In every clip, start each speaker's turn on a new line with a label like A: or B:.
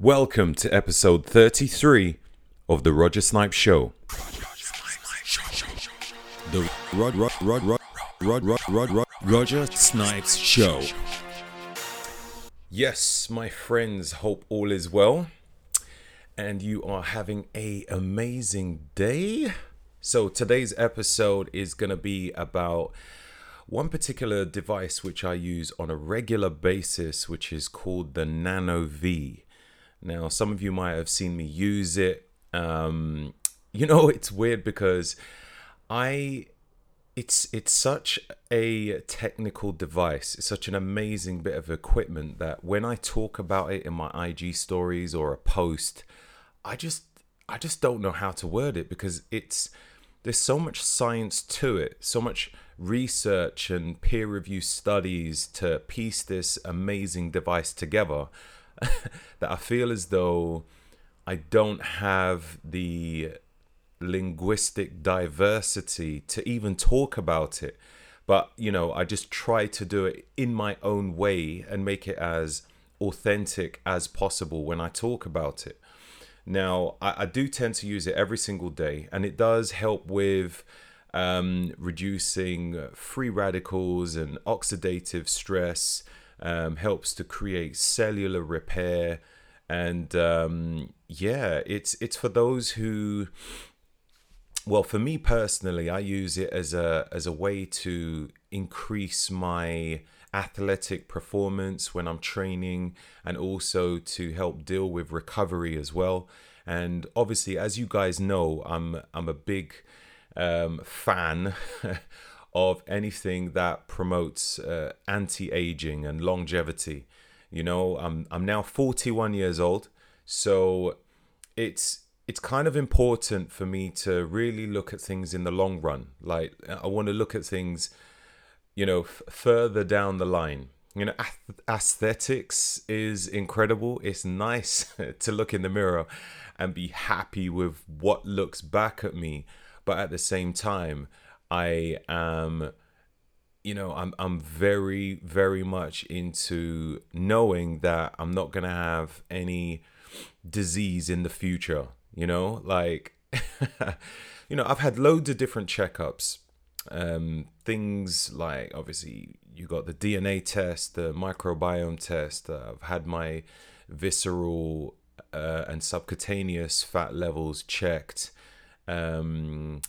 A: Welcome to episode 33 of the Roger Snipes Show. The Roger Snipes Show. Yes, my friends, hope all is well and you are having a amazing day. So today's episode is going to be about one particular device which I use on a regular basis, which is called the Nano V. Now, some of you might have seen me use it. Um, you know, it's weird because I it's it's such a technical device. It's such an amazing bit of equipment that when I talk about it in my IG stories or a post, I just I just don't know how to word it because it's there's so much science to it, so much research and peer review studies to piece this amazing device together that I feel as though I don't have the linguistic diversity to even talk about it. But, you know, I just try to do it in my own way and make it as authentic as possible when I talk about it. Now, I, I do tend to use it every single day, and it does help with um, reducing free radicals and oxidative stress, um, helps to create cellular repair. And um, yeah, it's it's for those who well for me personally i use it as a as a way to increase my athletic performance when i'm training and also to help deal with recovery as well and obviously as you guys know i'm i'm a big um, fan of anything that promotes uh, anti-aging and longevity you know i'm i'm now 41 years old so it's it's kind of important for me to really look at things in the long run. Like I want to look at things, you know, f- further down the line. You know, aesthetics is incredible. It's nice to look in the mirror and be happy with what looks back at me, but at the same time, I am you know, I'm I'm very very much into knowing that I'm not going to have any disease in the future you know? Like you know i've had loads of different checkups. Um things like obviously you got the dna test the microbiome test uh, i've had my visceral uh, and subcutaneous fat levels checked. Um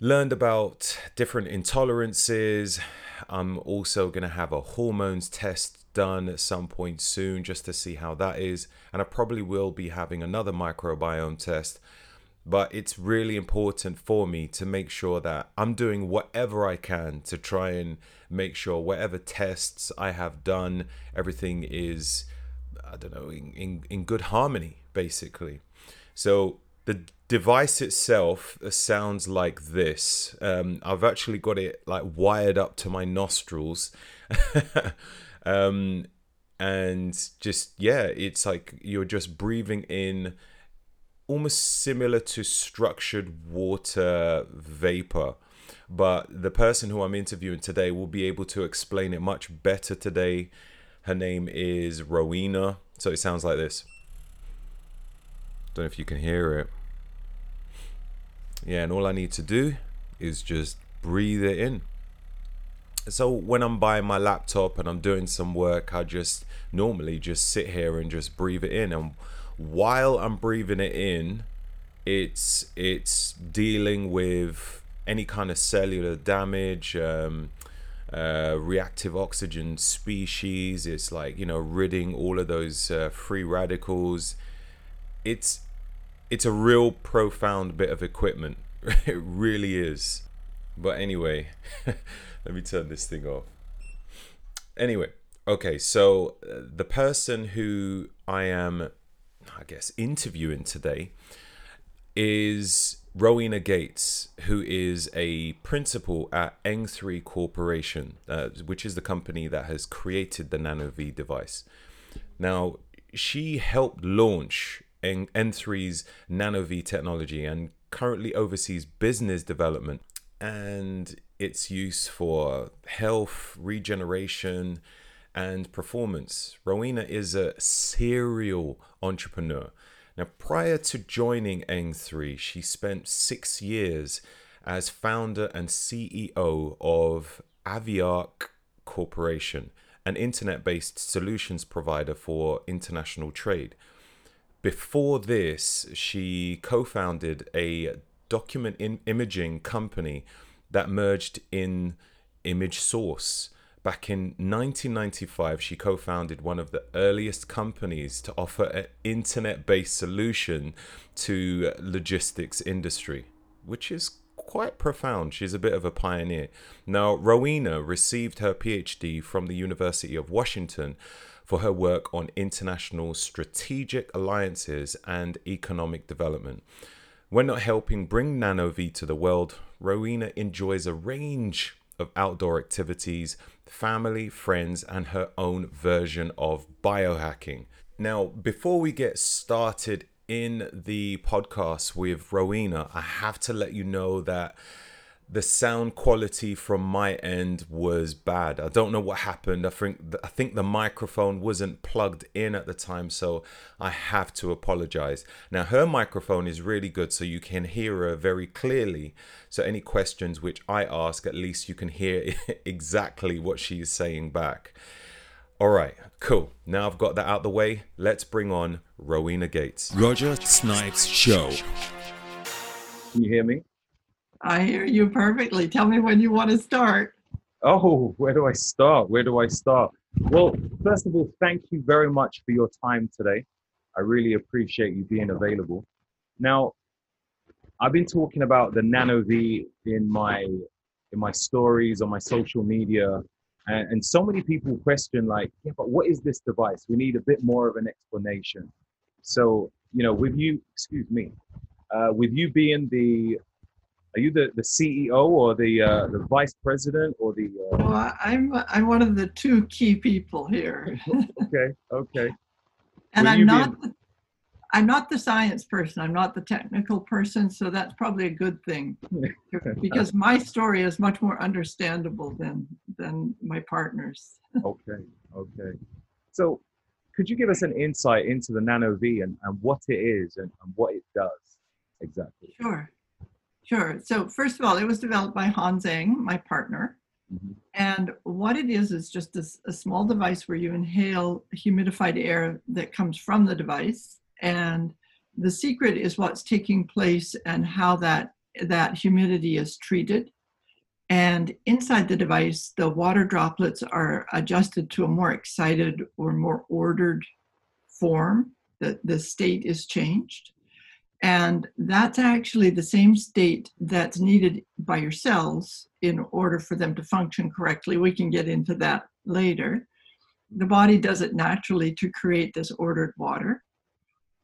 A: learned about different intolerances i'm also going to have a hormones test done at some point soon just to see how that is. And I probably will be having another microbiome test. But it's really important for me to make sure that I'm doing whatever I can to try and make sure whatever tests I have done, everything is, I don't know, in, in, in good harmony, basically. So the device itself sounds like this. Um, I've actually got it like wired up to my nostrils. um, and just yeah, it's like you're just breathing in almost similar to structured water vapor. But the person who I'm interviewing today will be able to explain it much better today. Her name is Rowena. So it sounds like this. Don't know if you can hear it. Yeah, and all I need to do is just breathe it in so when I'm buying my laptop and I'm doing some work, I just normally just sit here and just breathe it in. And while I'm breathing it in, it's it's dealing with any kind of cellular damage, um, uh, reactive oxygen species. It's like you know ridding all of those uh, free radicals. It's it's a real profound bit of equipment. it really is. But anyway. Let me turn this thing off. Anyway, okay, so uh, the person who I am, I guess, interviewing today is Rowena Gates, who is a principal at Eng3 Corporation, uh, which is the company that has created the Nano V device. Now, she helped launch Eng3's Nano V technology and currently oversees business development and its use for health, regeneration, and performance. Rowena is a serial entrepreneur. Now, prior to joining Eng3, she spent six years as founder and CEO of Aviarc Corporation, an internet based solutions provider for international trade. Before this, she co founded a document in imaging company that merged in Image Source. Back in 1995, she co founded one of the earliest companies to offer an internet based solution to logistics industry, which is quite profound. She's a bit of a pioneer. Now, Rowena received her PhD from the University of Washington for her work on international strategic alliances and economic development. When not helping bring NanoV to the world, Rowena enjoys a range of outdoor activities, family, friends, and her own version of biohacking. Now, before we get started in the podcast with Rowena, I have to let you know that the sound quality from my end was bad. I don't know what happened. I think I think the microphone wasn't plugged in at the time, so I have to apologize. Now her microphone is really good so you can hear her very clearly. So any questions which I ask, at least you can hear exactly what she is saying back. All right, cool. Now I've got that out the way. Let's bring on Rowena Gates.
B: Roger Snipes Show.
C: Can you hear me?
D: I hear you perfectly. Tell me when you want to start.
C: Oh, where do I start? Where do I start? Well, first of all, thank you very much for your time today. I really appreciate you being available. Now, I've been talking about the Nano V in my in my stories on my social media, and, and so many people question like, yeah, but what is this device? We need a bit more of an explanation. So, you know, with you, excuse me, uh, with you being the are you the, the CEO or the uh, the vice president or the? Uh...
D: No, I'm I'm one of the two key people here.
C: okay, okay.
D: and I'm not the, I'm not the science person. I'm not the technical person, so that's probably a good thing because my story is much more understandable than than my partner's.
C: okay, okay. So, could you give us an insight into the Nano V and, and what it is and, and what it does exactly?
D: Sure. Sure. So first of all, it was developed by Hans Eng, my partner. Mm-hmm. And what it is is just a, a, small device where you inhale humidified air that comes from the device. And the secret is what's taking place and how that that humidity is treated. And inside the device, the water droplets are adjusted to a more excited or more ordered form. The, the state is changed. And that's actually the same state that's needed by your cells in order for them to function correctly. We can get into that later. The body does it naturally to create this ordered water.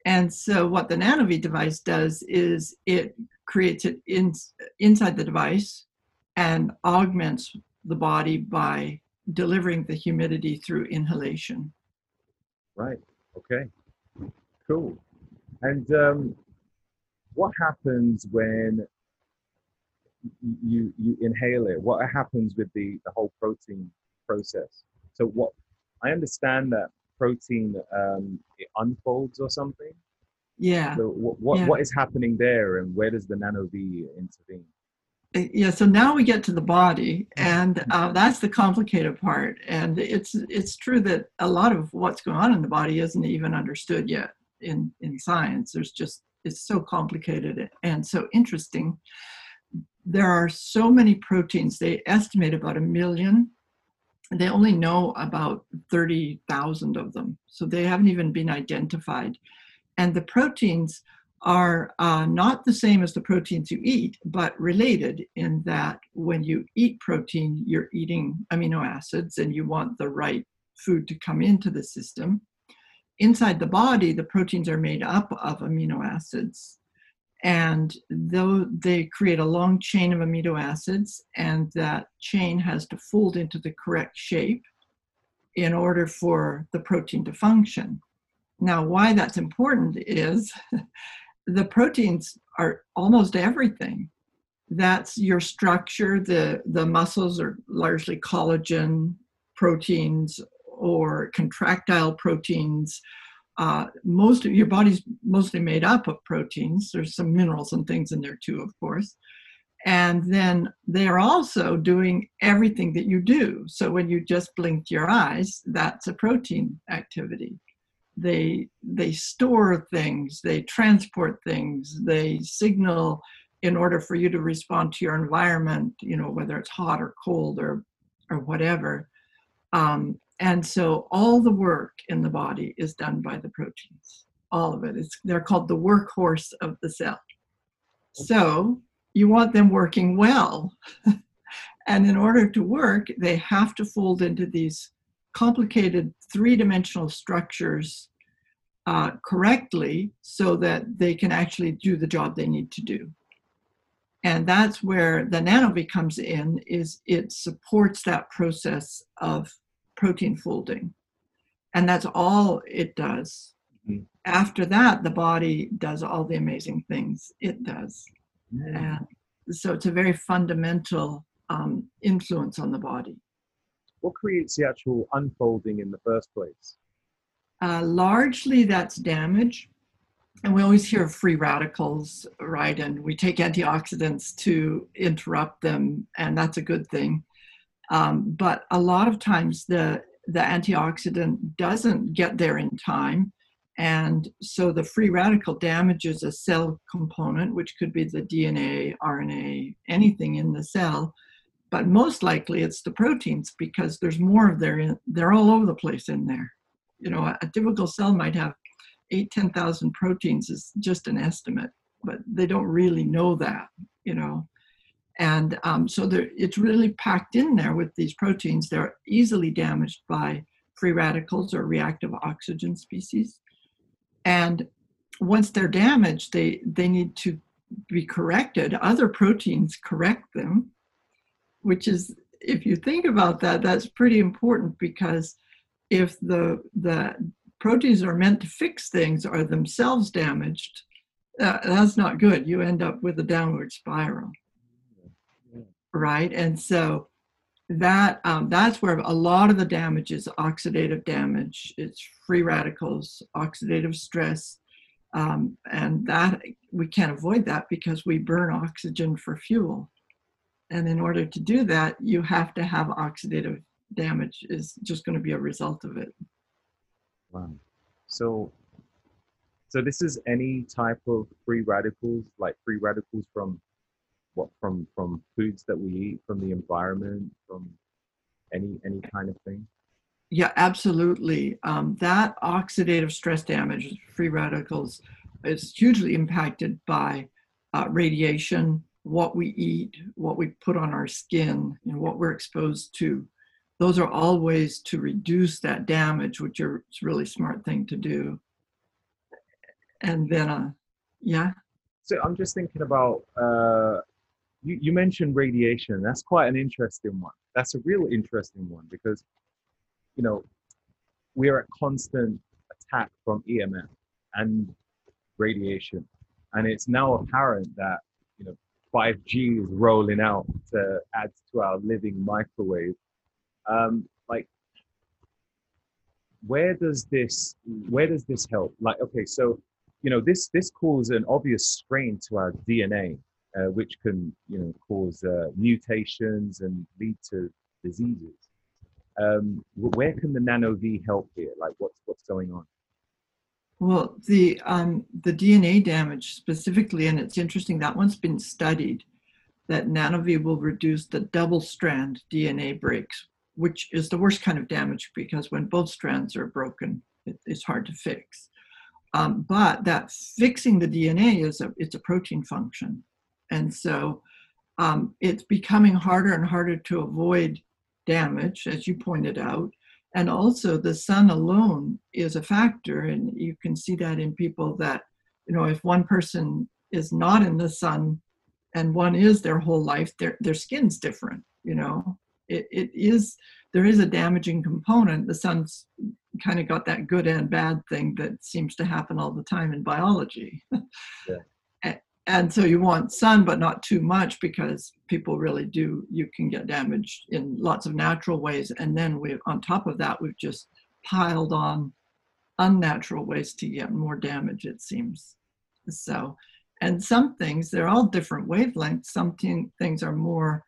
D: And so, what the NanoV device does is it creates it in, inside the device and augments the body by delivering the humidity through inhalation.
C: Right. Okay. Cool. And um, what happens when you you inhale it? What happens with the the whole protein process? So what I understand that protein um, it unfolds or something.
D: Yeah.
C: So what what, yeah. what is happening there, and where does the nano V intervene?
D: Uh, yeah. So now we get to the body, and uh, that's the complicated part. And it's it's true that a lot of what's going on in the body isn't even understood yet in in science. There's just is so complicated and so interesting. There are so many proteins, they estimate about a million. They only know about 30,000 of them, so they haven't even been identified. And the proteins are uh, not the same as the proteins you eat, but related in that when you eat protein, you're eating amino acids and you want the right food to come into the system inside the body, the proteins are made up of amino acids. And though they create a long chain of amino acids, and that chain has to fold into the correct shape in order for the protein to function. Now, why that's important is the proteins are almost everything. That's your structure. The, the muscles are largely collagen proteins or contractile proteins. Uh, most of your body's mostly made up of proteins. There's some minerals and things in there too, of course. And then they are also doing everything that you do. So when you just blinked your eyes, that's a protein activity. They they store things, they transport things, they signal in order for you to respond to your environment, you know, whether it's hot or cold or or whatever. Um, and so all the work in the body is done by the proteins. All of it. It's they're called the workhorse of the cell. So you want them working well. and in order to work, they have to fold into these complicated three-dimensional structures uh, correctly so that they can actually do the job they need to do and that's where the NanoVi comes in is it supports that process of protein folding. And that's all it does. Mm-hmm. after that the body does all the amazing things it does. And so it's a very fundamental um, influence on the body.
A: What creates the actual unfolding in the first place?
D: Uh, largely that's damage. And we always hear of free radicals, right? And we take antioxidants to interrupt them, and that's a good thing. Um, but a lot of times the the antioxidant doesn't get there in time, and so the free radical damages a cell component, which could be the DNA, RNA, anything in the cell. But most likely it's the proteins because there's more of their they're all over the place in there. You know, a typical cell might have eight, 10,000 proteins is just an estimate, but they don't really know that, you know. And um, so it's really packed in there with these proteins. They're easily damaged by free radicals or reactive oxygen species. And once they're damaged, they, they need to be corrected. Other proteins correct them, which is, if you think about that, that's pretty important because if the, the proteins are meant to fix things are themselves damaged, uh, that's not good. You end up with a downward spiral, right? And so that um, that's where a lot of the damage is oxidative damage. It's free radicals, oxidative stress, um, and that we can't avoid that because we burn oxygen for fuel. And in order to do that, you have to have oxidative damage. Is just going to be a result of it.
A: Wow. So, so this is any type of free radicals, like free radicals from what from from foods that we eat, from the environment, from any any kind of thing.
D: Yeah, absolutely. Um, that oxidative stress damage, free radicals, is hugely impacted by uh, radiation, what we eat, what we put on our skin, and what we're exposed to those are all ways to reduce that damage, which are a really smart thing to do. And then, uh, yeah.
A: So I'm just thinking about uh, you, you mentioned radiation. That's quite an interesting one. That's a real interesting one because, you know, we are at constant attack from EMF and radiation. And it's now apparent that, you know, 5G is rolling out to add to our living microwave um, like where does this where does this help like okay so you know this this causes an obvious strain to our dna uh, which can you know cause uh, mutations and lead to diseases. Um, where can the NanoVi help here? Like what's what's going on?
D: Well the um, the dna damage specifically and it's interesting that one's been studied that NanoVi will reduce the double strand dna breaks which is the worst kind of damage because when both strands are broken, it, it's hard to fix. Um, but that fixing the DNA is a it's a protein function, and so um, it's becoming harder and harder to avoid damage, as you pointed out. And also, the sun alone is a factor, and you can see that in people that you know if one person is not in the sun and one is their whole life, their their skin's different. You know, it, it is there is a damaging component the sun's kind of got that good and bad thing that seems to happen all the time in biology yeah. And so you want sun but not too much because people really do you can get damaged in lots of natural ways and then we on top of that we've just piled on unnatural ways to get more damage, it seems. So, and some things, they're all different wavelengths. Some thing- things are more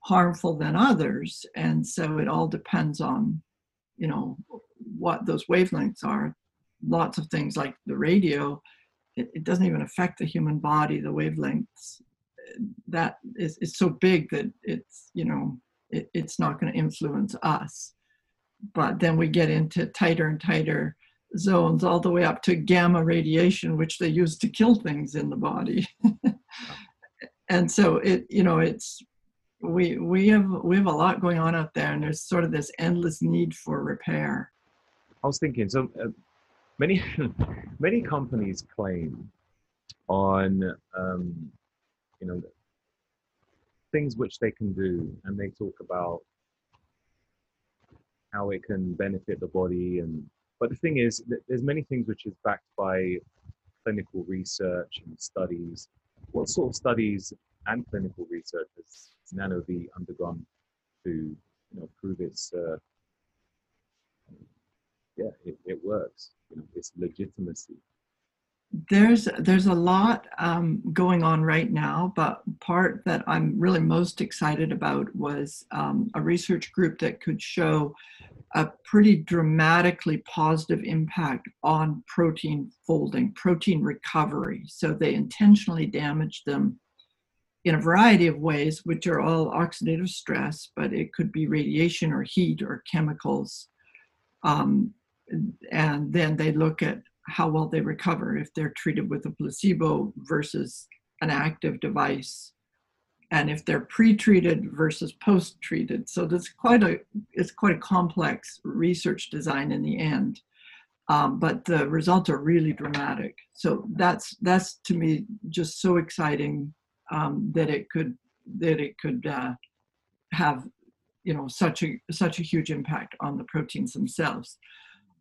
D: harmful than others. And so it all depends on, you know, what those wavelengths are. Lots of things like the radio, it, it doesn't even affect the human body, the wavelengths. That is, so big that it's, you know, it, it's not going to influence us. But then we get into tighter and tighter zones all the way up to gamma radiation, which they use to kill things in the body. and so it, you know, it's we we have we have a lot going on out there, and there's sort of this endless need for repair.
C: I was thinking, so uh, many many companies claim on um, you know things which they can do, and they talk about how it can benefit the body and but the thing is th- there's many things which is backed by clinical research and studies. What sort of studies and clinical research has NanoV undergone to you know prove its uh, yeah it, it works you know its legitimacy
D: there's there's a lot um, going on right now, but part that I'm really most excited about was um, a research group that could show a pretty dramatically positive impact on protein folding, protein recovery. So they intentionally damaged them in a variety of ways, which are all oxidative stress, but it could be radiation or heat or chemicals. Um, and then they look at how well they recover if they're treated with a placebo versus an active device and if they're pre-treated versus post-treated. So that's quite a it's quite a complex research design in the end um, but the results are really dramatic. So that's that's to me just so exciting um, that it could that it could uh, have you know such a such a huge impact on the proteins themselves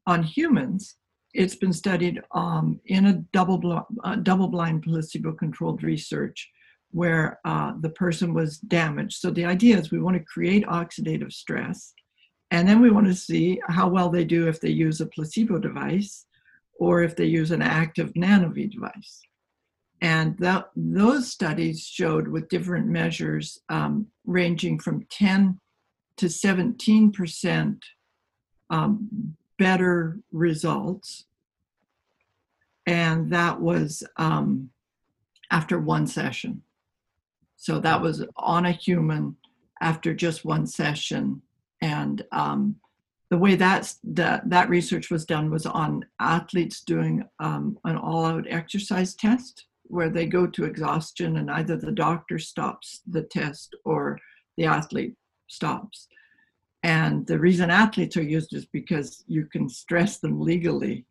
D: on humans it's been studied um, in a double, bl- uh, double blind placebo controlled research where uh, the person was damaged. So the idea is we want to create oxidative stress, and then we want to see how well they do if they use a placebo device or if they use an active NanoV device. And that, those studies showed with different measures um, ranging from 10 to 17% um, better results. And that was um, after one session. So that was on a human after just one session. And um, the way that's, that, that research was done was on athletes doing um, an all out exercise test where they go to exhaustion and either the doctor stops the test or the athlete stops. And the reason athletes are used is because you can stress them legally.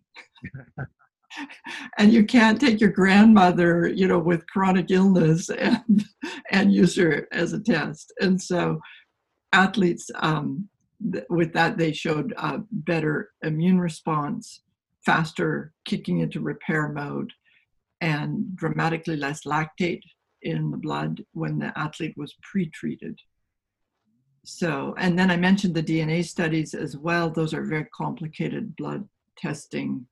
D: and you can't take your grandmother, you know, with chronic illness and and use her as a test. And so athletes um, th- with that they showed a better immune response, faster kicking into repair mode, and dramatically less lactate in the blood when the athlete was pre-treated. So, and then I mentioned the DNA studies as well. Those are very complicated blood testing,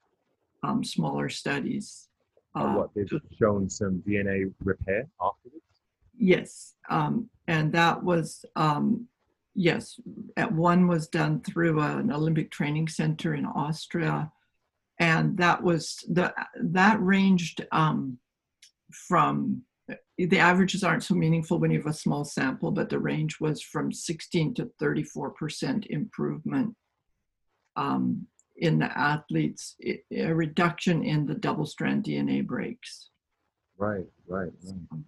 D: um, smaller studies.
C: Uh, what they've shown some DNA repair afterwards.
D: Yes, um, and that was um, yes. At one was done through an Olympic training center in Austria, and that was the that ranged um, from the averages aren't so meaningful when you have a small sample, but the range was from 16 to 34 percent improvement um, in the athletes, a reduction in the double-strand DNA breaks.
C: Right, right, right.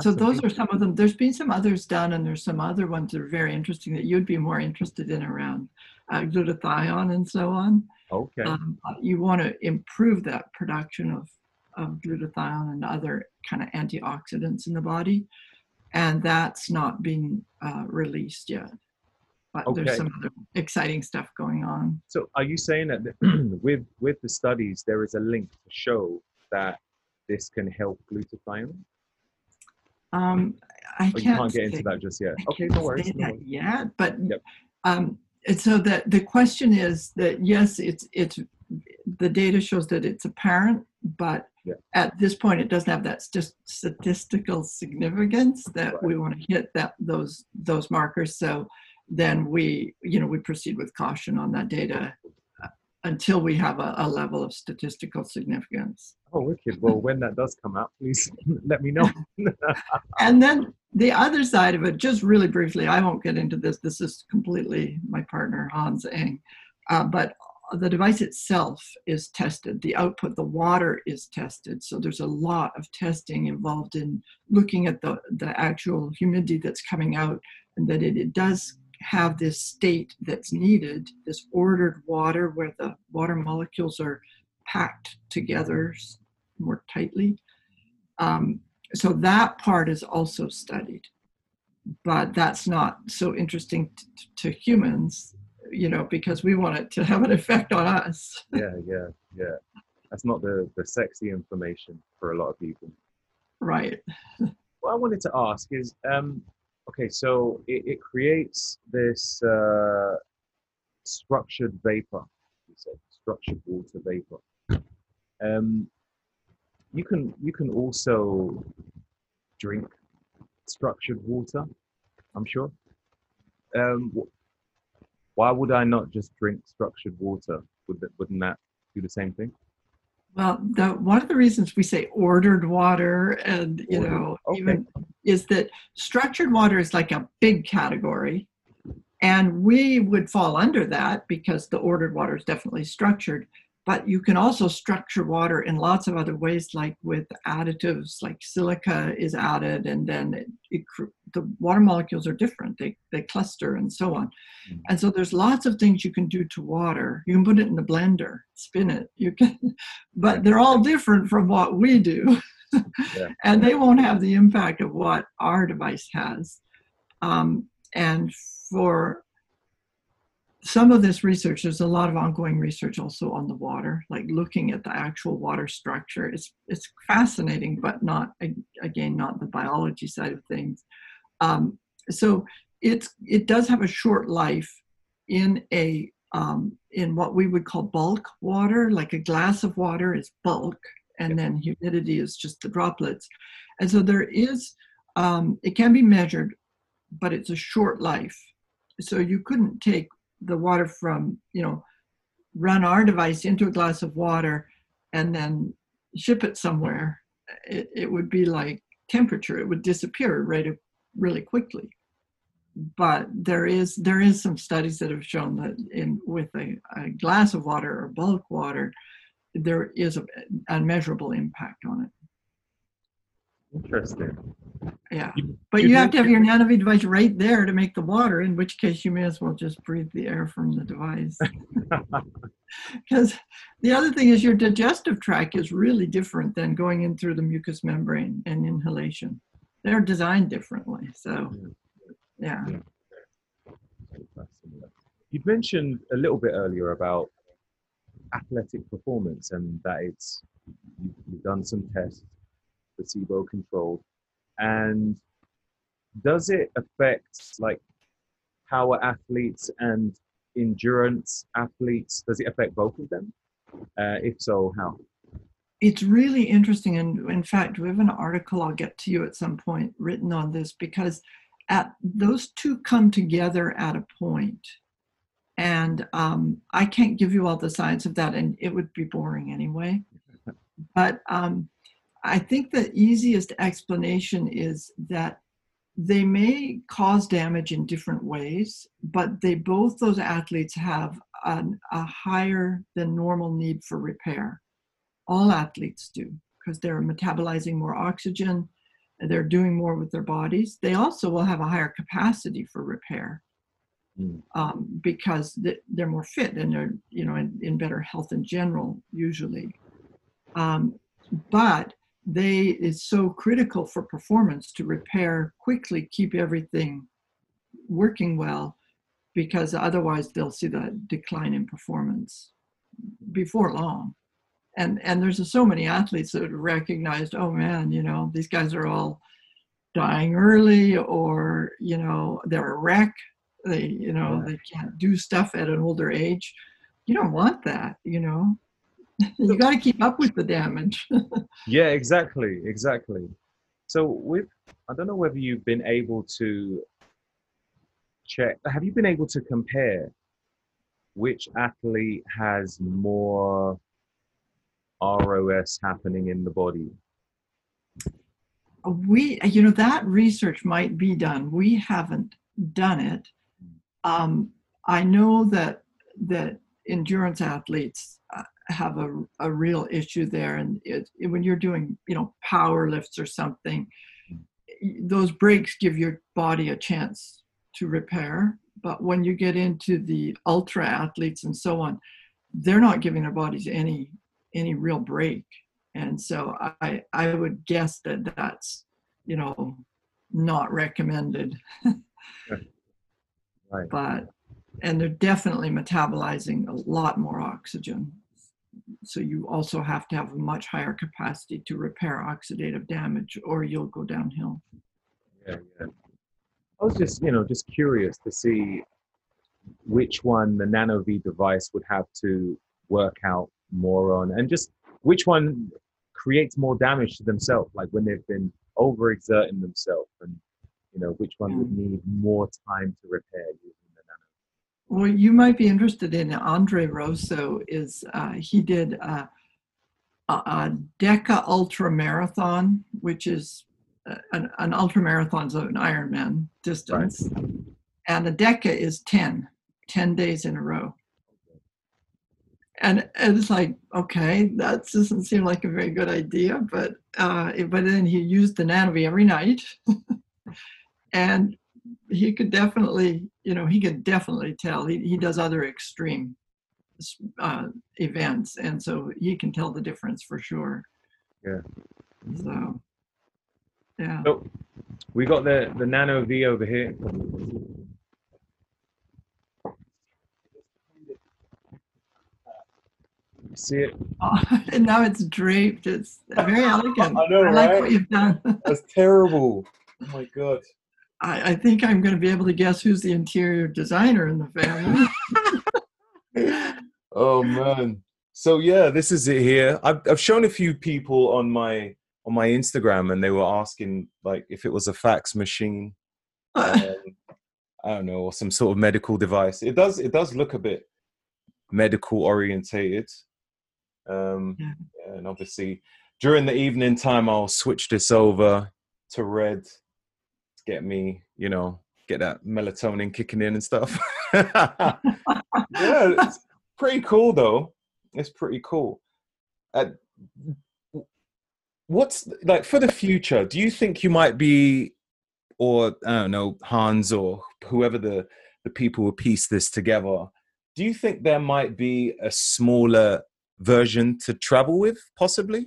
D: So those are some of them. There's been some others done, and there's some other ones that are very interesting that you'd be more interested in around uh, glutathione and so on.
C: Okay.
D: Um, you want to improve that production of, of glutathione and other kind of antioxidants in the body, and that's not being uh, released yet. But
C: Okay.
D: there's some other exciting stuff going on.
C: So are you saying that with with the studies there is a link to show that this can help glutathione?
D: Um, I
C: Or
D: can't,
C: you can't get into
D: say-
C: that just yet.
D: I
C: Okay, no worries. no worries.
D: yet, but
C: Yep.
D: um, and so that the question is that yes, it's it's the data shows that it's apparent, but
C: Yeah.
D: at this point it doesn't have that st- statistical significance that
C: Right.
D: we want to hit that those those markers. So then we you know we proceed with caution on that data uh, until we have a, a level of statistical significance.
C: Oh, wicked. Well, when that does come out, please let me know.
D: And then the other side of it, just really briefly, I won't get into this. This is completely my partner Hans Eng, uh, but the device itself is tested. The output, the water is tested. So there's a lot of testing involved in looking at the the actual humidity that's coming out, and that it, it does have this state that's needed, this ordered water where the water molecules are packed together more tightly. Um, so that part is also studied but that's not so interesting to humans you know because we want it to have an effect on us
C: yeah, yeah, yeah. That's not the the sexy information for a lot of people.
D: right
C: What I wanted to ask is, um, okay, so it, it creates this uh, structured vapor. You said structured water vapor. Um, you can you can also drink structured water. I'm sure. Um, why would I not just drink structured water? Would that, wouldn't that do the same thing?
D: well the, one of the reasons we say ordered water and you
C: Ordered,
D: know
C: okay.
D: even is that structured water is like a big category and we would fall under that because the ordered water is definitely structured but you can also structure water in lots of other ways like with additives like silica is added and then it, it, the water molecules are different they, they cluster and so on
C: Mm.
D: and so there's lots of things you can do to water you can put it in the blender spin it you can but they're all different from what we do
C: Yeah.
D: and they won't have the impact of what our device has um, and for some of this research, there's a lot of ongoing research also on the water, like looking at the actual water structure. It's it's fascinating, but not again not the biology side of things. Um, so it's it does have a short life in a um, in what we would call bulk water, like a glass of water is bulk, and then humidity is just the droplets. And so there is um, it can be measured, but it's a short life. So you couldn't take the water from, you know, run our device into a glass of water and then ship it somewhere. It, it would be like temperature, it would disappear right really quickly. But there is there is some studies that have shown that in with a, a glass of water or bulk water, there is a, an measurable impact on it.
C: Interesting.
D: Yeah.
C: You-
D: But
C: you
D: you have to have your NanoVi device right there to make the water, in which case you may as well just breathe the air from the device. Because the other thing is your digestive tract is really different than going in through the mucous membrane and inhalation. They're designed differently. So, yeah.
C: You mentioned a little bit earlier about athletic performance and that it's you've done some tests, placebo controlled, and does it affect like power athletes and endurance athletes? Does it affect both of them? Uh, if so, how?
D: It's really interesting. And in fact, we have an article I'll get to you at some point written on this because at those two come together at a. And um, I can't give you all the science of that, and it would be boring anyway. But um, I think the easiest explanation is that they may cause damage in different ways, but they both those athletes have an, a higher than normal need for repair. All athletes do because they're metabolizing more oxygen, they're doing more with their bodies. They also will have a higher capacity for repair
C: Mm.
D: um, because they're more fit and they're you know in, in better health in general usually. Um, but they it's so critical for performance to repair quickly, keep everything working well, because otherwise they'll see that decline in performance before long. And and there's so many athletes that have recognized, oh man, you know, these guys are all dying early or you know they're a wreck They, you know, they can't do stuff at an older age. You don't want that, you know. You got to keep up with the damage.
E: Yeah, exactly, exactly. So with, I don't know whether you've been able to check, have you been able to compare which athlete has more ROS happening in the body?
D: we you know that research might be done we haven't done it um, i know that that endurance athletes uh, Uh, have a, a real issue there and it, it- when you're doing you know power lifts or something those breaks give your body a chance to repair but when you get into the ultra athletes and so on they're not giving their bodies any any real break and so I I would guess that that's you know not recommended.
E: Right.
D: But and they're definitely metabolizing a lot more oxygen. So you also have to have a much higher capacity to repair oxidative damage, or you'll go downhill.
E: Yeah, yeah. I was just, you know, just curious to see which one the Nano V device would have to work out more on, and just which one creates more damage to themselves, like when they've been overexerting themselves, and you know, which one would mm. need more time to repair using.
D: Well, you might be interested in Andre Rosso. Is uh, he did a, a, a Deca Ultra Marathon, which is uh, an, an ultra marathon's an Ironman distance, and a Deca is 10, 10 days in a row. And, and it's like, okay, that doesn't seem like a very good idea, but uh, but then he used the Nanovi every night, and he could definitely, you know, he could definitely tell. He, he does other extreme uh, events, and so he can tell the difference for sure.
E: Yeah.
D: So, yeah.
E: So we got the the Nano V over here. See it?
D: and now it's draped. It's very elegant.
A: I know,
D: I like
A: right?
D: what you've done.
A: That's terrible. Oh my god.
D: I, I think I'm going to be able to guess who's the interior designer in the family.
A: Oh man. So yeah, this is it here. I've I've shown a few people on my on my Instagram, and they were asking like if it was a fax machine. um, I don't know, or some sort of medical device. It does it does look a bit medical orientated. Um,
D: Yeah.
A: and obviously during the evening time, I'll switch this over to red get me, you know, get that melatonin kicking in and stuff. yeah, it's pretty cool though. It's pretty cool. Uh, what's like for the future? Do you think you might be, or I don't know, Hans or whoever the the people who piece this together? Do you think there might be a smaller version to travel with, possibly?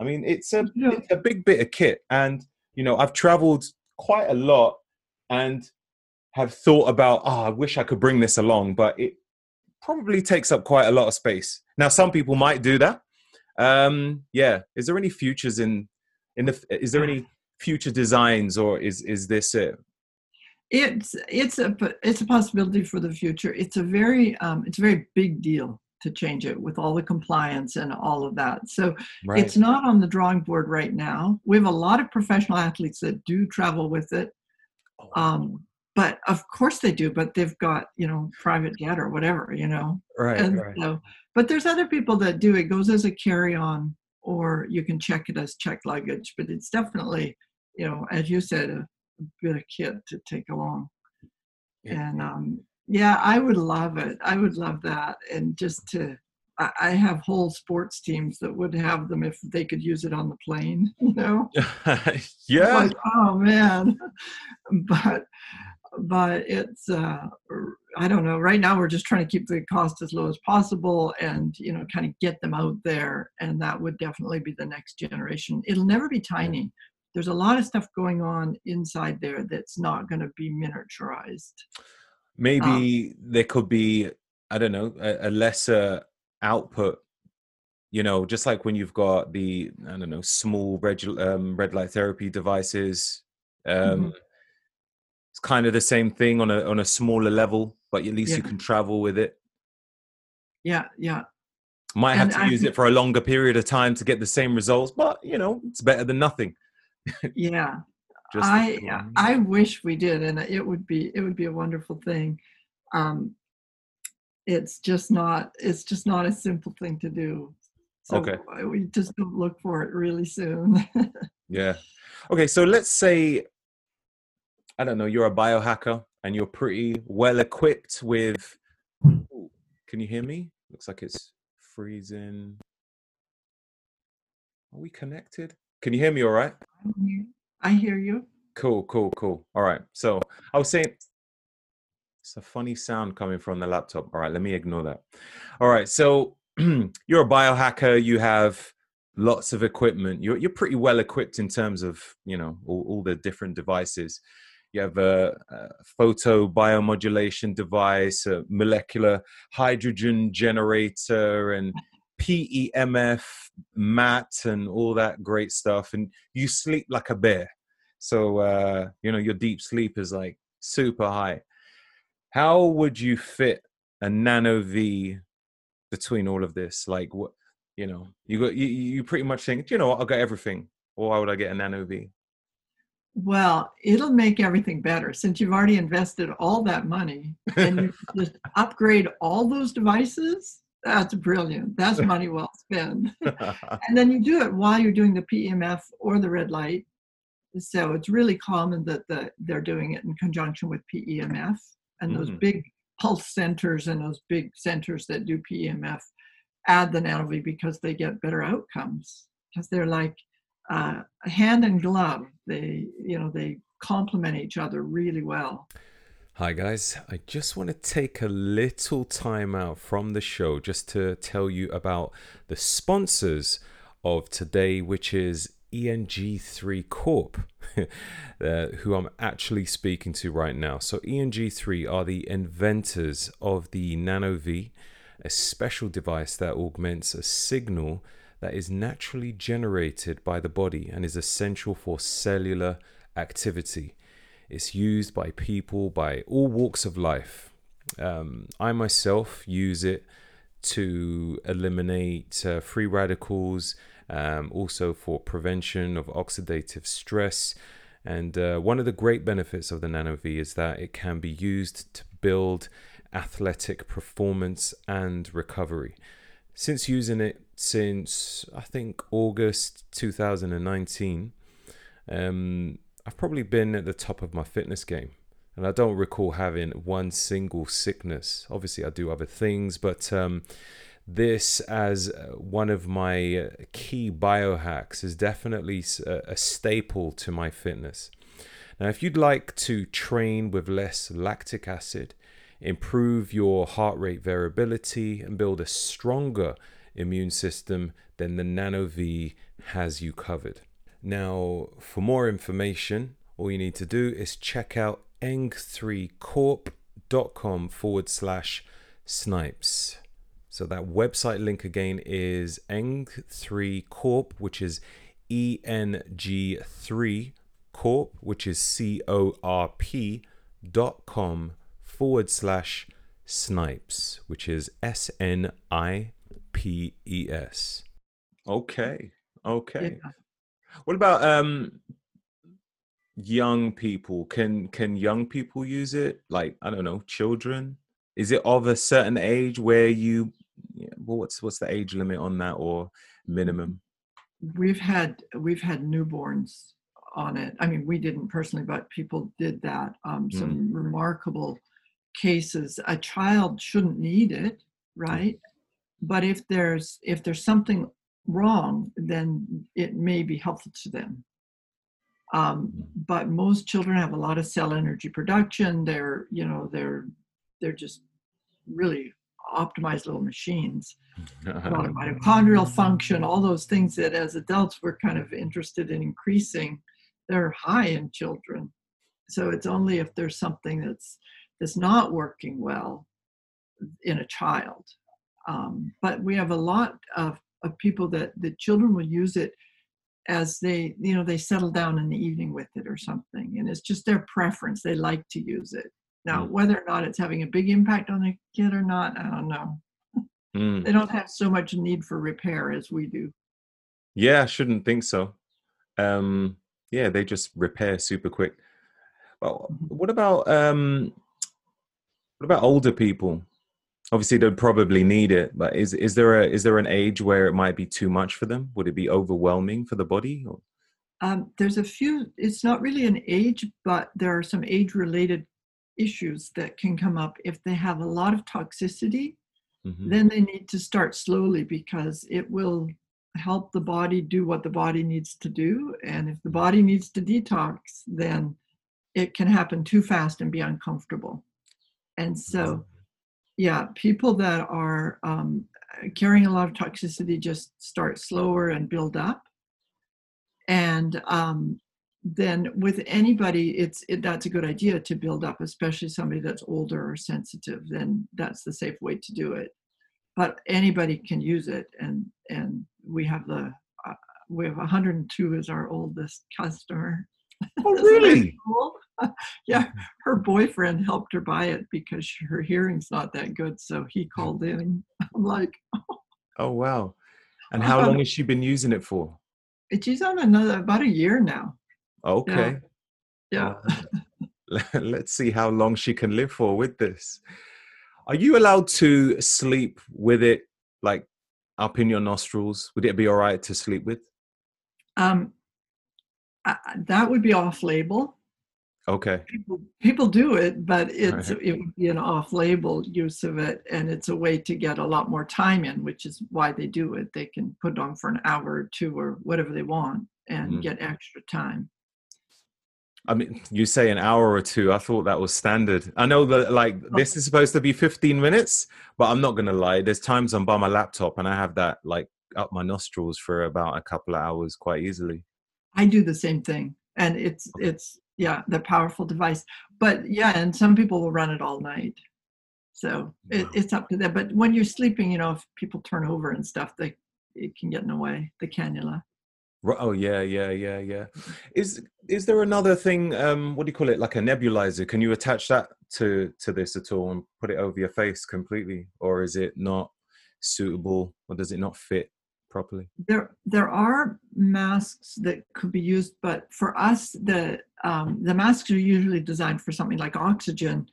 A: I mean, it's a
D: Yeah.
A: it's a big bit of kit, and you know, I've traveled quite a lot, and have thought about, oh, I wish I could bring this along, but it probably takes up quite a lot of space. Now, some people might do that. Um, yeah. Is there any futures in in the? Is there any future designs, or is is this it?
D: it's it's a it's a possibility for the future. It's a very um, it's a very big deal to change it with all the compliance and all of that. So
A: Right.
D: it's not on the drawing board right now. We have a lot of professional athletes that do travel with it.
A: Oh,
D: Um, but of course they do, but they've got, you know, private jet or whatever, you know.
A: right.
D: and
A: right.
D: so but there's other people that do it goes as a carry-on or you can check it as checked luggage, but it's definitely, you know, as you said, a, a bit of kit to take along.
A: Yeah.
D: And um, yeah, I would love it. I would love that. And just to, I, I have whole sports teams that would have them if they could use it on the plane, you know?
A: yeah.
D: Like, oh man. But, but it's, uh, I don't know. Right now, we're just trying to keep the cost as low as possible and, you know, kind of get them out there. And that would definitely be the next generation. It'll never be tiny. There's a lot of stuff going on inside there that's not going to be miniaturized.
A: Maybe there could be, I don't know, a, a lesser output. You know, just like when you've got the, I don't know, small red, um, red light therapy devices. Um,
D: Mhm.
B: it's kind of the same thing on a on a smaller level, but at least you can travel with it.
D: Yeah, yeah.
B: Might have
D: And
B: to
D: I
B: use
D: think-
B: it for a longer period of time to get the same results, but you know, it's better than nothing.
D: Yeah.
B: Just
D: I. I wish we did, and it would be it would be a wonderful thing. Um, it's just not it's just not a simple thing to do. So
B: Okay.
D: we just don't look for it really soon.
B: Yeah. Okay, so let's say I don't know, you're a biohacker and you're pretty well equipped with Ooh, Can you hear me? Looks like it's freezing. Are we connected? Can you hear me all right?
D: I hear you.
B: Cool, cool, cool. All right. So I was saying it's a funny sound coming from the laptop. All right, let me ignore that. All right. So you're a biohacker, you have lots of equipment. You're you're pretty well equipped in terms of, you know, all, all the different devices. You have a, a photo biomodulation device, a molecular hydrogen generator, and PEMF mat, and all that great stuff. And you sleep like a bear. So uh, you know your deep sleep is like super high. How would you fit a NanoVi between all of this? Like what you know, you got you, you pretty much think, you know what, I'll get everything. Or why would I get a NanoVi?
D: Well, it'll make everything better since you've already invested all that money and you just upgrade all those devices. That's brilliant. That's money well spent. and then you do it while you're doing the PEMF or the red light. So it's really common that the, they're doing it in conjunction with PEMF and those
B: Mm.
D: big pulse centers and those big centers that do PEMF add the NanoVi because they get better outcomes because they're like uh, hand and glove. They you know they complement each other really well.
A: Hi, guys. I just want to take a little time out from the show just to tell you about the sponsors of today, which is ENG3 Corp, uh, who I'm actually speaking to right now. So, ENG3 are the inventors of the NanoVi, a special device that augments a signal that is naturally generated by the body and is essential for cellular activity. It's used by people by all walks of life. Um, I myself use it to eliminate uh, free radicals, um, also for prevention of oxidative stress. And uh, one of the great benefits of the NanoVi is that it can be used to build athletic performance and recovery. Since using it since I think August 2019, um, I've probably been at the top of my fitness game. And I don't recall having one single sickness. Obviously, I do other things, but um, this, as uh, one of my uh, key biohacks, is definitely a staple to my fitness. Now, if you'd like to train with less lactic acid, improve your heart rate variability, and build a stronger immune system, then the NanoVi has you covered. Now, for more information, all you need to do is check out eng3corp.com forward slash snipes. So that website link again is eng3corp, which is ENG3 corp, which is C O R P dot com forward slash snipes, which is S N I P E S.
B: Okay. Okay.
D: Yeah.
B: What about um young people? Can can young people use it? Like I don't know, children. Is it of a certain age where you? Well, what's what's the age limit on that or minimum?
D: We've had we've had newborns on it. I mean, we didn't personally, but people did that. Um, some remarkable cases. A child shouldn't need it, right? But if there's if there's something wrong, then it may be helpful to them. Um, but most children have a lot of cell energy production. They're you know they're they're just really optimized little machines a lot of mitochondrial function, all those things that as adults we're kind of interested in increasing, they're high in children. So it's only if there's something that's that's not working well in a child. Um, but we have a lot of, of people that the children will use it as they you know they settle down in the evening with it or something and it's just their preference they like to use it now
A: Mm.
D: whether or not it's having a big impact on the kid or not i don't know
A: Mm.
D: they don't have so much need for repair as we do
A: Yeah, I shouldn't think so. Um, yeah, they just repair super quick. Well,
D: Mhm.
A: what about um, what about older people? Obviously, they'd probably need it, but is is there a is there an age where it might be too much for them? Would it be overwhelming for the body? Or?
D: um, there's a few it's not really an age but there are some age related issues that can come up if they have a lot of toxicity
A: Mhm.
D: then they need to start slowly because it will help the body do what the body needs to do. And if the body needs to detox, then it can happen too fast and be uncomfortable. And so, yeah, people that are um, carrying a lot of toxicity just start slower and build up. And um, then with anybody, it's it, that's a good idea to build up, especially somebody that's older or sensitive. Then that's the safe way to do it but anybody can use it and and we have the uh, we have 102 is our oldest customer
A: Oh, really?
D: cool? yeah her boyfriend helped her buy it because her hearing's not that good so he called in i'm like
A: Oh, wow. And how long has she been using it for?
D: she's on another about a year now
A: Okay.
D: yeah
A: Uh, let's see how long she can live for with this. Are you allowed to sleep with it like up in your nostrils? Would it be all right to sleep with?
D: um I- that would be off label
A: Okay.
D: people people do it, but it's
A: Right.
D: it would be an off-label use of it, and it's a way to get a lot more time in, which is why they do it. They can put it on for an hour or two or whatever they want and
A: Mhm.
D: get extra time.
A: I mean, you say an hour or two. I thought that was standard. I know that like this is supposed to be 15 minutes, but I'm not gonna lie. There's times I'm by my laptop and I have that like up my nostrils for about a couple of hours quite easily.
D: I do the same thing, and it's it's yeah, the powerful device. But yeah, and some people will run it all night, so it,
A: Wow.
D: it's up to them. But when you're sleeping, you know, if people turn over and stuff, they it can get in the way. The cannula.
A: Oh yeah, yeah, yeah, yeah. Is is there another thing? Um, what do you call it? Like a nebulizer? Can you attach that to to this at all and put it over your face completely, or is it not suitable, or does it not fit properly?
D: there there are masks that could be used but for us the um, the masks are usually designed for something like oxygen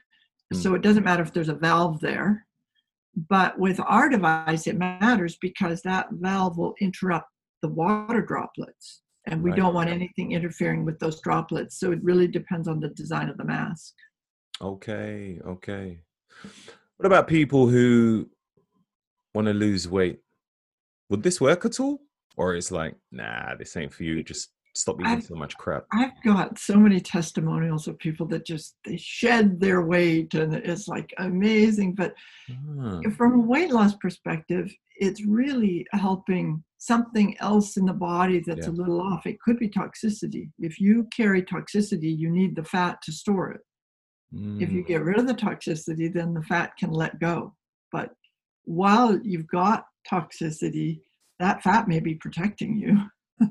A: Mm.
D: so it doesn't matter if there's a valve there but with our device it matters because that valve will interrupt the water droplets and we
A: Right.
D: don't want anything interfering with those droplets so it really depends on the design of the mask
A: Okay, okay. What about people who want to lose weight? Would this work at all, or it's like, nah, this ain't for you. Just stop eating
D: I've-
A: so much crap.
D: I've got so many testimonials of people that just they shed their weight and it's like amazing. But
A: Ah,
D: from a weight loss perspective, it's really helping something else in the body that's
A: Yeah.
D: a little off. It could be toxicity. If you carry toxicity, you need the fat to store it. If you
A: mm,
D: get rid of the toxicity, then the fat can let go. But while you've got toxicity, that fat may be protecting you.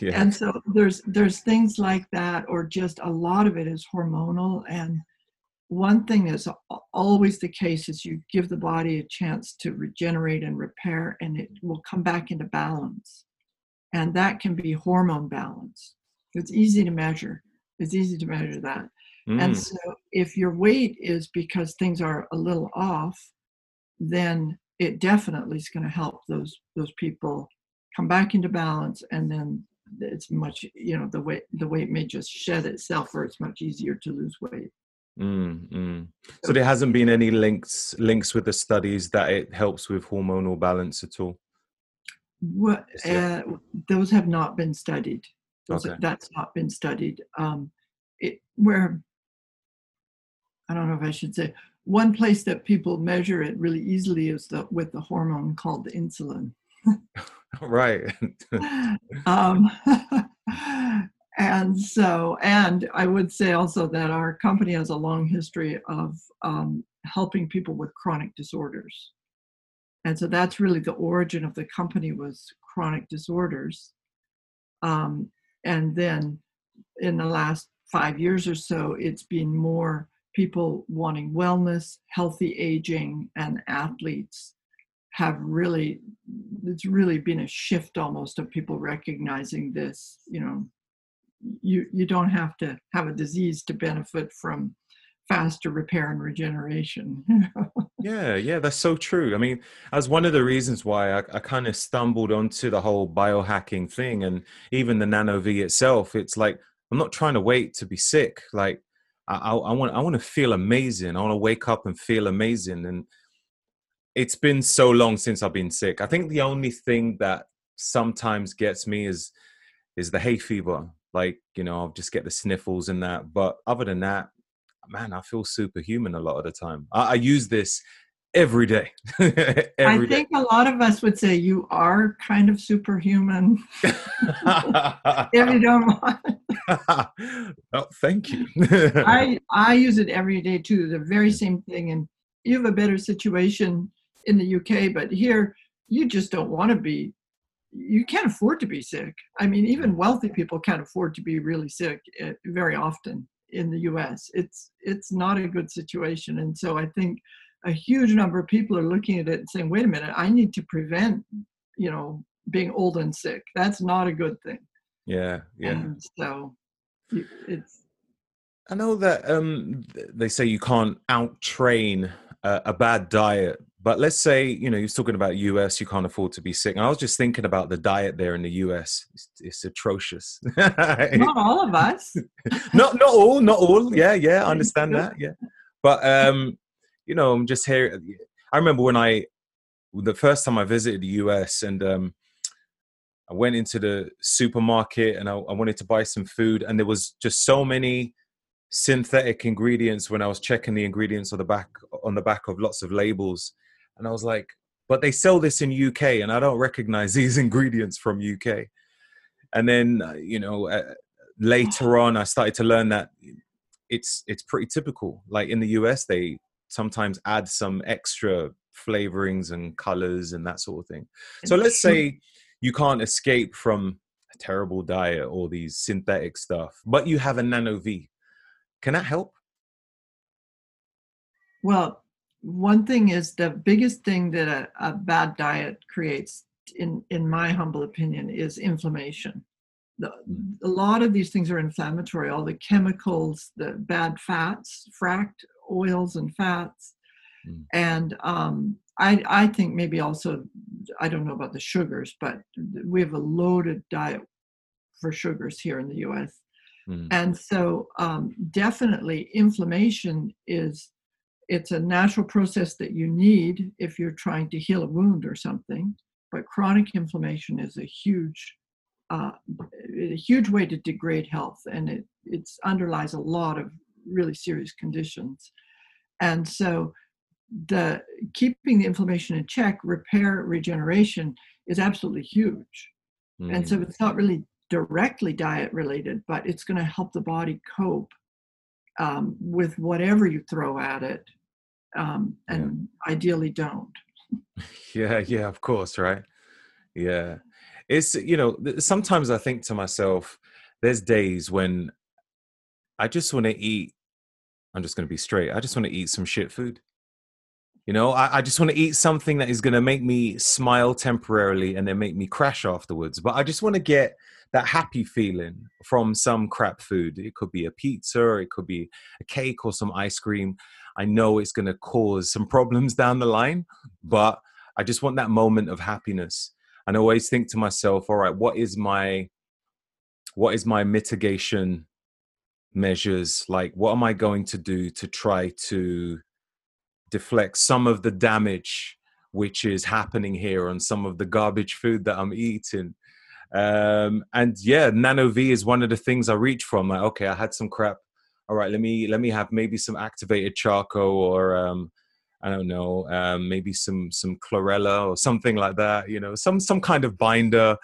A: yeah,
D: and so there's there's things like that or just a lot of it is hormonal. And one thing that's always the case is you give the body a chance to regenerate and repair and it will come back into balance. And that can be hormone balance. It's easy to measure. It's easy to measure that. And
A: mm,
D: so if your weight is because things are a little off then it definitely is going to help those those people come back into balance and then it's much you know the weight the weight may just shed itself or it's much easier to lose weight
A: mm, mm. So there hasn't been any links links with the studies that it helps with hormonal balance at all.
D: what uh, those have not been studied those,
A: Okay.
D: that's not been studied um it where i don't know if i should say one place that people measure it really easily is the with the hormone called insulin
A: Right.
D: um, and so, and I would say also that our company has a long history of um, helping people with chronic disorders. And so that's really the origin of the company was chronic disorders. Um, and then in the last five years or so, it's been more people wanting wellness, healthy aging, and athletes have really it's really been a shift almost of people recognizing this you know. You you don't have to have a disease to benefit from faster repair and regeneration
A: yeah yeah that's so true. I mean as one of the reasons why i, I kind of stumbled onto the whole biohacking thing and even the NanoVi itself it's like i'm not trying to wait to be sick like I, I, want I want to feel amazing. I want to wake up and feel amazing. And it's been so long since I've been sick. I think the only thing that sometimes gets me is is the hay fever. Like you know, I'll just get the sniffles and that. But other than that, man, I feel superhuman a lot of the time. I, I use this every day.
D: every I think day. a lot of us would say you are kind of superhuman. if you don't mind.
A: oh, thank you.
D: I I use it every day too. The very same thing, and you have a better situation in the UK, but here you just don't want to be. You can't afford to be sick. I mean, even wealthy people can't afford to be really sick eh, very often in the US. It's it's not a good situation, and so I think a huge number of people are looking at it and saying, "Wait a minute, I need to prevent, you know, being old and sick. That's not a good thing."
A: Yeah, yeah.
D: And so it's.
A: I know that um, they say you can't out train a, a bad diet, but let's say you know you're talking about US, you can't afford to be sick. And I was just thinking about the diet there in the US. It's, it's atrocious.
D: not all of us.
A: not not all, not all. Yeah, yeah, I understand that. Yeah, but um, you know, I'm just here. I remember when I the first time I visited the US and um, I went into the supermarket and I, I, wanted to buy some food, and there was just so many synthetic ingredients when I was checking the ingredients on the back on the back of lots of labels, and I was like, "But they sell this in UK, and I don't recognize these ingredients from UK." And then, uh, you know, uh, later on, I started to learn that it's it's pretty typical. Like in the US, they sometimes add some extra flavorings and colors and that sort of thing. So let's say you can't escape from a terrible diet or these synthetic stuff, but you have a nano V. Can that help?
D: Well, one thing is the biggest thing that a, a bad diet creates, in, in my humble opinion, is inflammation. The, mm. a lot of these things are inflammatory. All the chemicals, the bad fats, fracked oils and fats, mm. and um, I, I think maybe also, I don't know about the sugars, but we have a loaded diet for sugars here in the US. Mm. And so um, definitely inflammation is, it's a natural process that you need if you're trying to heal a wound or something. But chronic inflammation is a huge, uh, a huge way to degrade health, and it it's underlies a lot of really serious conditions. And so the keeping the inflammation in check, repair, regeneration is absolutely huge. Mm. And so mm. it's not really directly diet related, but it's going to help the body cope um, with whatever you throw at it, um, and yeah. ideally don't.
A: Yeah, yeah, of course, right? Yeah. It's, you know, sometimes I think to myself, there's days when I just want to eat. I'm just going to be straight. I just want to eat some shit food. You know, I, I just want to eat something that is going to make me smile temporarily and then make me crash afterwards. But I just want to get that happy feeling from some crap food. It could be a pizza, it could be a cake or some ice cream. I know it's going to cause some problems down the line, but I just want that moment of happiness. And I always think to myself, all right, what is my what is my mitigation measures? Like what am I going to do to try to deflect some of the damage which is happening here on some of the garbage food that I'm eating. Um, and yeah, NanoVi is one of the things I reach from. Like, okay, I had some crap. All right, let me let me have maybe some activated charcoal or um, I don't know, um, maybe some some chlorella or something like that. You know, some some kind of binder.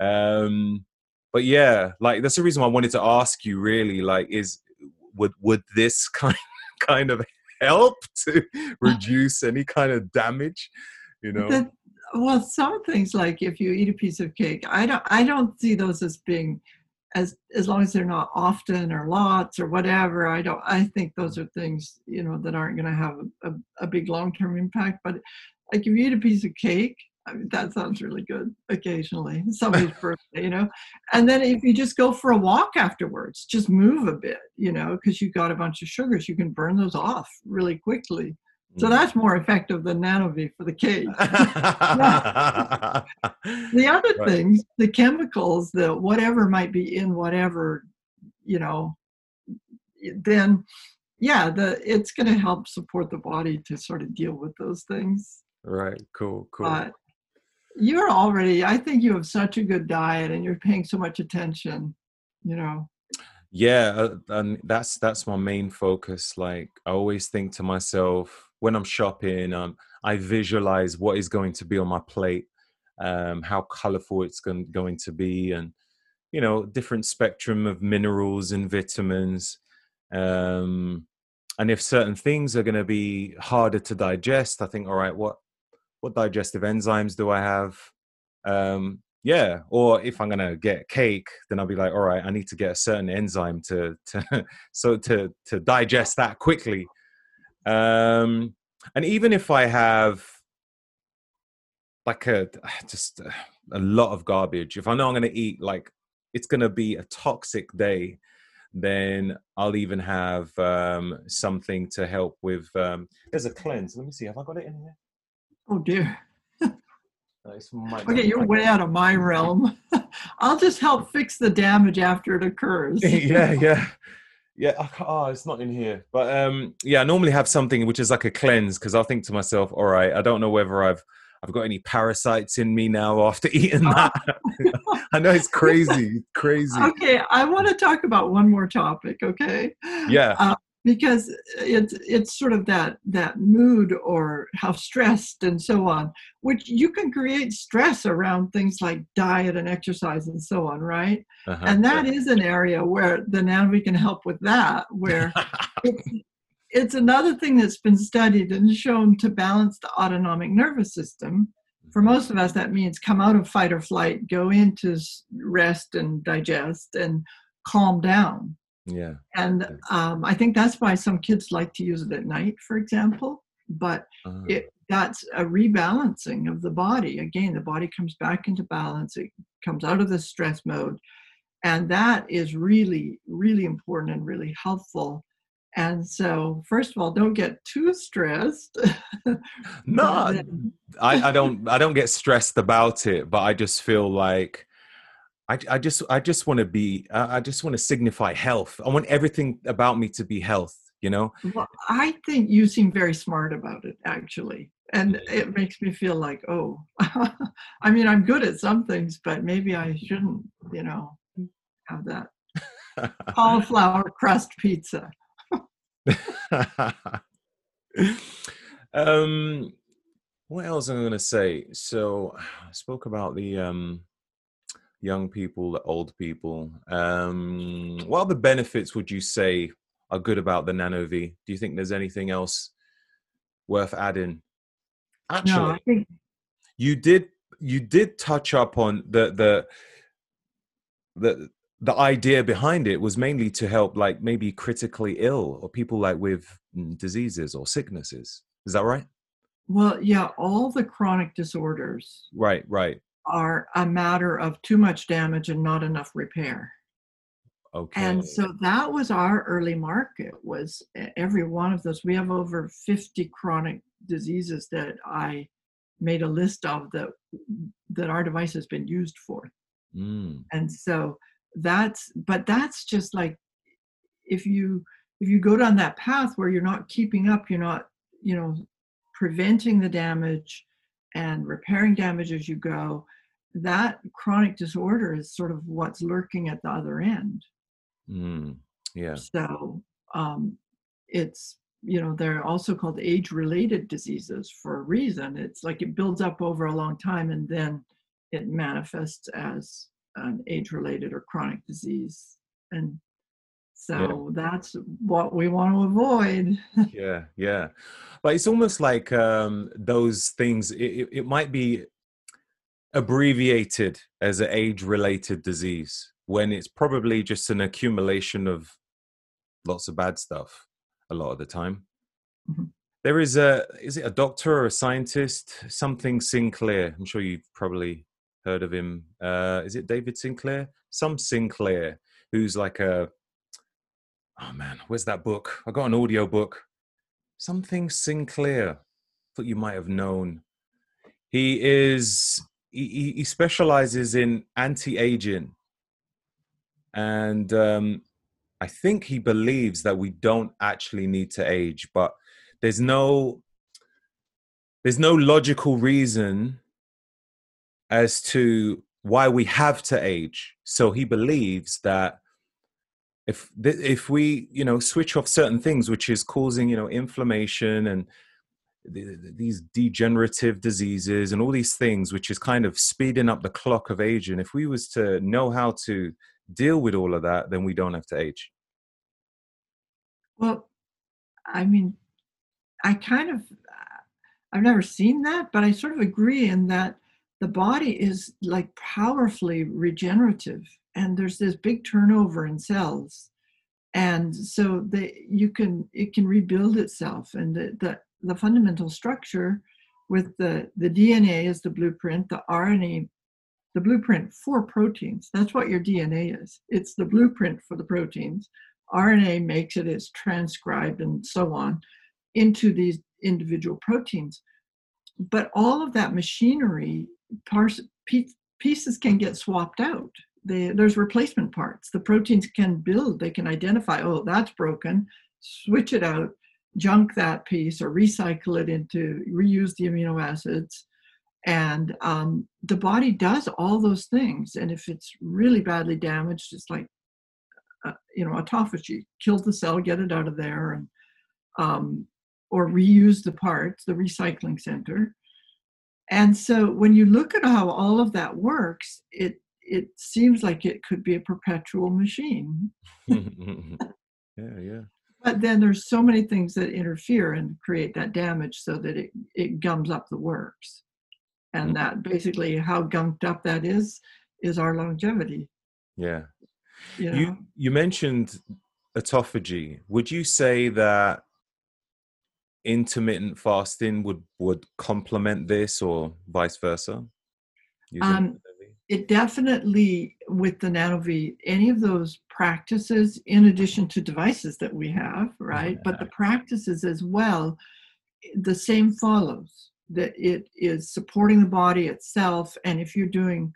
A: Um, but yeah, like that's the reason why I wanted to ask you. Really, like, is would would this kind kind of help to reduce any kind of damage you know
D: the, well, some things like if you eat a piece of cake, I don't I don't see those as being as as long as they're not often or lots or whatever. I don't I think those are things, you know, that aren't gonna have a, a, a big long term impact. But like if you eat a piece of cake, I mean, that sounds really good occasionally, somebody's birthday, you know. And then if you just go for a walk afterwards, just move a bit, you know, because you've got a bunch of sugars, you can burn those off really quickly. So
A: Mm.
D: that's more effective than NanoVi for the cake. the other
A: Right.
D: things, the chemicals, the whatever might be in whatever, you know, then yeah, the it's going to help support the body to sort of deal with those things.
A: right. Cool. Cool.
D: But you're already, I think you have such a good diet and you're paying so much attention, you know.
A: yeah uh, and that's that's my main focus like i always think to myself when i'm shopping um i visualize what is going to be on my plate um how colorful it's going, going to be and you know different spectrum of minerals and vitamins um and if certain things are going to be harder to digest i think all right what what digestive enzymes do i have? Um yeah or if i'm gonna get cake then i'll be like all right i need to get a certain enzyme to to so to to digest that quickly. Um and even if i have like a just a, a lot of garbage if i know i'm gonna eat like it's gonna be a toxic day then i'll even have um something to help with um there's a cleanse. Let me see have i got it in here
D: Oh dear.
A: It's might
D: Okay, you're way out of my realm. I'll just help fix the damage after it occurs.
A: yeah, yeah, yeah. I Oh, it's not in here, but um, yeah. I normally have something which is like a cleanse because I'll think to myself, all right, I don't know whether I've I've got any parasites in me now after eating that. I know it's crazy, crazy.
D: Okay, I want to talk about one more topic, okay?
A: Yeah,
D: Uh, because it's it's sort of that that mood or how stressed and so on, which you can create stress around things like diet and exercise and so on, right?
A: uh-huh,
D: And that is an area where the NanoVi can help with that, where it's, it's another thing that's been studied and shown to balance the autonomic nervous system. For most of us, that means come out of fight or flight, go into rest and digest, and calm down.
A: Yeah,
D: And um, I think that's why some kids like to use it at night, for example. But
A: uh,
D: it, that's a rebalancing of the body. Again, the body comes back into balance, it comes out of the stress mode. And that is really, really important and really helpful. And so, first of all, don't get too stressed.
A: no, I, I don't I don't get stressed about it, but I just feel like I, I just I just want to be I I just want to signify health. I want everything about me to be health. You know,
D: Well, I think you seem very smart about it, actually. And it makes me feel like, oh, I mean, I'm good at some things, but maybe I shouldn't, you know, have that cauliflower crust pizza.
A: um, what else am I going to say? So I spoke about the um, young people, the old people. Um, what other benefits would you say are good about the NanoVi? Do you think there's anything else worth adding? Actually,
D: No, I think
A: you did you did touch up on the the the the idea behind it was mainly to help like maybe critically ill or people like with mm, diseases or sicknesses is that right
D: Well, yeah, all the chronic disorders
A: right right
D: are a matter of too much damage and not enough repair.
A: okay
D: And so that was our early market was every one of those. We have over 50 chronic diseases that I made a list of that that our device has been used for.
A: Mm,
D: And so that's but that's just like if you if you go down that path where you're not keeping up, you're not, you know, preventing the damage and repairing damage as you go, that chronic disorder is sort of what's lurking at the other end.
A: mm, yeah
D: So um, it's, you know, they're also called age related diseases for a reason. It's like it builds up over a long time and then it manifests as an age related or chronic disease. And so that's what we want to avoid.
A: yeah yeah but it's almost like um those things it, it, might be abbreviated as an age-related disease when it's probably just an accumulation of lots of bad stuff a lot of the time.
D: Mhm.
A: There is a is it a doctor or a scientist? Something Sinclair. I'm sure you've probably heard of him. Uh, is it David Sinclair? Some Sinclair, who's like a oh man, where's that book? I got an audio book. Something Sinclair. Thought you might have known. He is he, he- specializes in anti-aging, and um, I think he believes that we don't actually need to age, but there's no there's no logical reason as to why we have to age. So he believes that if if we you know switch off certain things, which is causing you know inflammation and th- th- these degenerative diseases and all these things, which is kind of speeding up the clock of aging. If we was to know how to deal with all of that, then we don't have to age.
D: Well, I mean, I kind of, I've never seen that, but I sort of agree in that the body is like powerfully regenerative, and there's this big turnover in cells, and so you can it can rebuild itself, and the the, the fundamental structure with the the DNA is the blueprint, the RNA. The blueprint for proteins. That's what your DNA is. It's the blueprint for the proteins. RNA makes it, it's transcribed and so on into these individual proteins. But all of that machinery, parts, pieces can get swapped out. They, there's replacement parts. The proteins can build, they can identify, oh, that's broken, switch it out, junk that piece, or recycle it into, reuse the amino acids. And um, the body does all those things. And if it's really badly damaged, it's like uh, you know, autophagy, kill the cell, get it out of there, and um, or reuse the parts, the recycling center. And so when you look at how all of that works, it it seems like it could be a perpetual machine.
A: yeah, yeah.
D: But then there's so many things that interfere and create that damage so that it, it gums up the works. And
A: Mm.
D: that basically how gunked up that is, is our longevity.
A: Yeah.
D: You know?
A: You you mentioned autophagy. Would you say that intermittent fasting would would complement this or vice versa?
D: Um? It definitely with the NanoVi any of those practices in addition to devices that we have right but the practices as well the same follows that it is supporting the body itself and if you're doing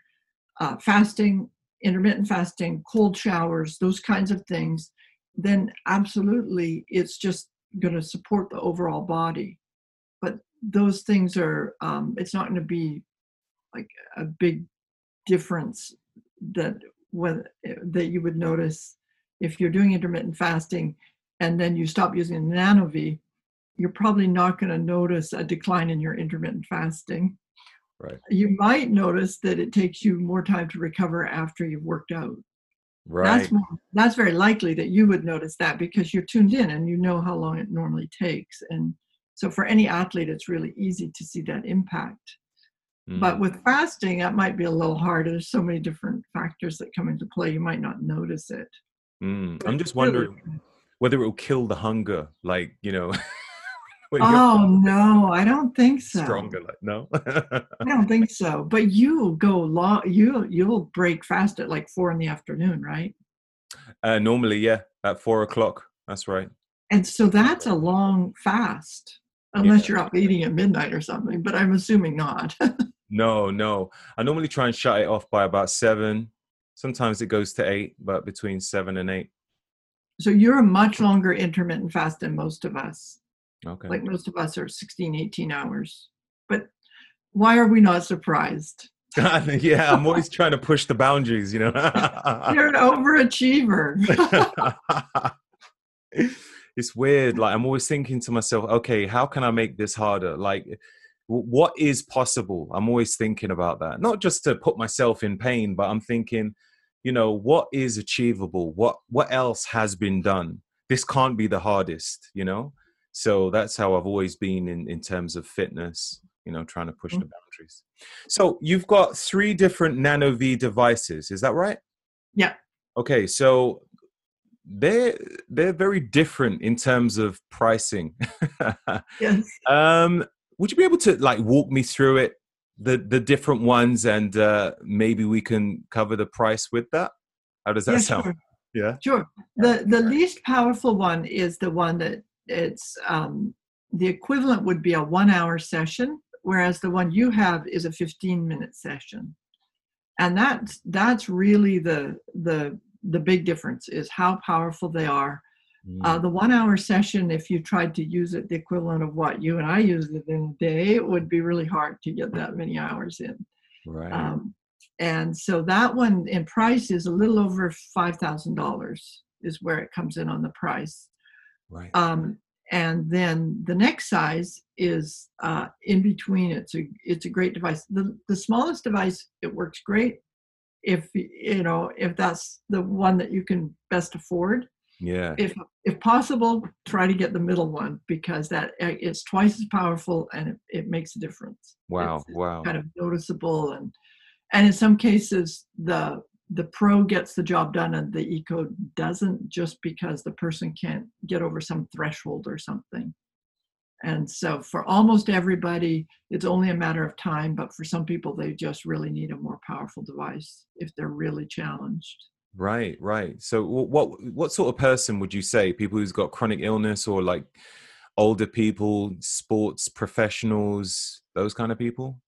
D: uh, fasting intermittent fasting cold showers those kinds of things then absolutely it's just going to support the overall body. But those things are um, it's not going to be like a big difference that when eh, that you would notice if you're doing intermittent fasting and then you stop using the NanoVi you're probably not going to notice a decline in your intermittent fasting
A: Right.
D: you might notice that it takes you more time to recover after you've worked out
A: Right.
D: that's more, that's very likely that you would notice that because you're tuned in and you know how long it normally takes and so for any athlete it's really easy to see that impact but
A: Mm.
D: with fasting, that might be a little harder. There's so many different factors that come into play. You might not notice it.
A: Mm. I'm just
D: really-
A: wondering whether it will kill the hunger, like you know,
D: Oh no, I don't think so.
A: stronger. Like no.
D: I don't think so. But you go long. You you'll break fast at like four in the afternoon, right?
A: uh, normally, yeah, at four o'clock. That's right.
D: And so that's a long fast, unless
A: Yeah.
D: you're up eating at midnight or something. But I'm assuming not.
A: No, no. I normally try and shut it off by about seven. Sometimes it goes to eight, but between seven and eight.
D: so you're a much longer intermittent fast than most of us.
A: Okay.
D: Like most of us are 16, 18 hours. But why are we not surprised?
A: yeah, I'm always trying to push the boundaries, you know.
D: You're an overachiever.
A: it's weird. Like I'm always thinking to myself, okay, how can I make this harder? Like, what is possible? I'm always thinking about that. Not just to put myself in pain, but I'm thinking, you know, what is achievable? What what else has been done? This can't be the hardest, you know. So that's how I've always been in in terms of fitness, you know, trying to push
D: Mhm.
A: the boundaries. So you've got three different NanoVi devices, is that right?
D: Yeah.
A: Okay, so they're they're very different in terms of pricing.
D: Yes.
A: um, would you be able to like walk me through it, the the different ones, and uh, maybe we can cover the price with that? How does that
D: Yeah,
A: sound?
D: sure.
A: Yeah.
D: Sure. The the least powerful one is the one that it's um, the equivalent would be a one hour session, whereas the one you have is a 15 minute session. And that's that's really the the the big difference is how powerful they are.
A: Mm.
D: Uh, the one hour session, if you tried to use it the equivalent of what you and I use it in a day, it would be really hard to get that many hours in.
A: right.
D: Um, and so that one in price is a little over five thousand dollars is where it comes in on the price.
A: right.
D: Um, and then the next size is uh, in between. It's a it's a great device. The the smallest device it works great if you know if that's the one that you can best afford.
A: Yeah.
D: If if possible, try to get the middle one because that uh, it's twice as powerful and it, it makes a difference
A: Wow.
D: it's
A: Wow.
D: kind of noticeable and and in some cases the the pro gets the job done and the eco doesn't just because the person can't get over some threshold or something and so for almost everybody it's only a matter of time but for some people they just really need a more powerful device if they're really challenged
A: Right, right. So what what sort of person would you say? People who's got chronic illness or like older people, sports professionals, those kind of people?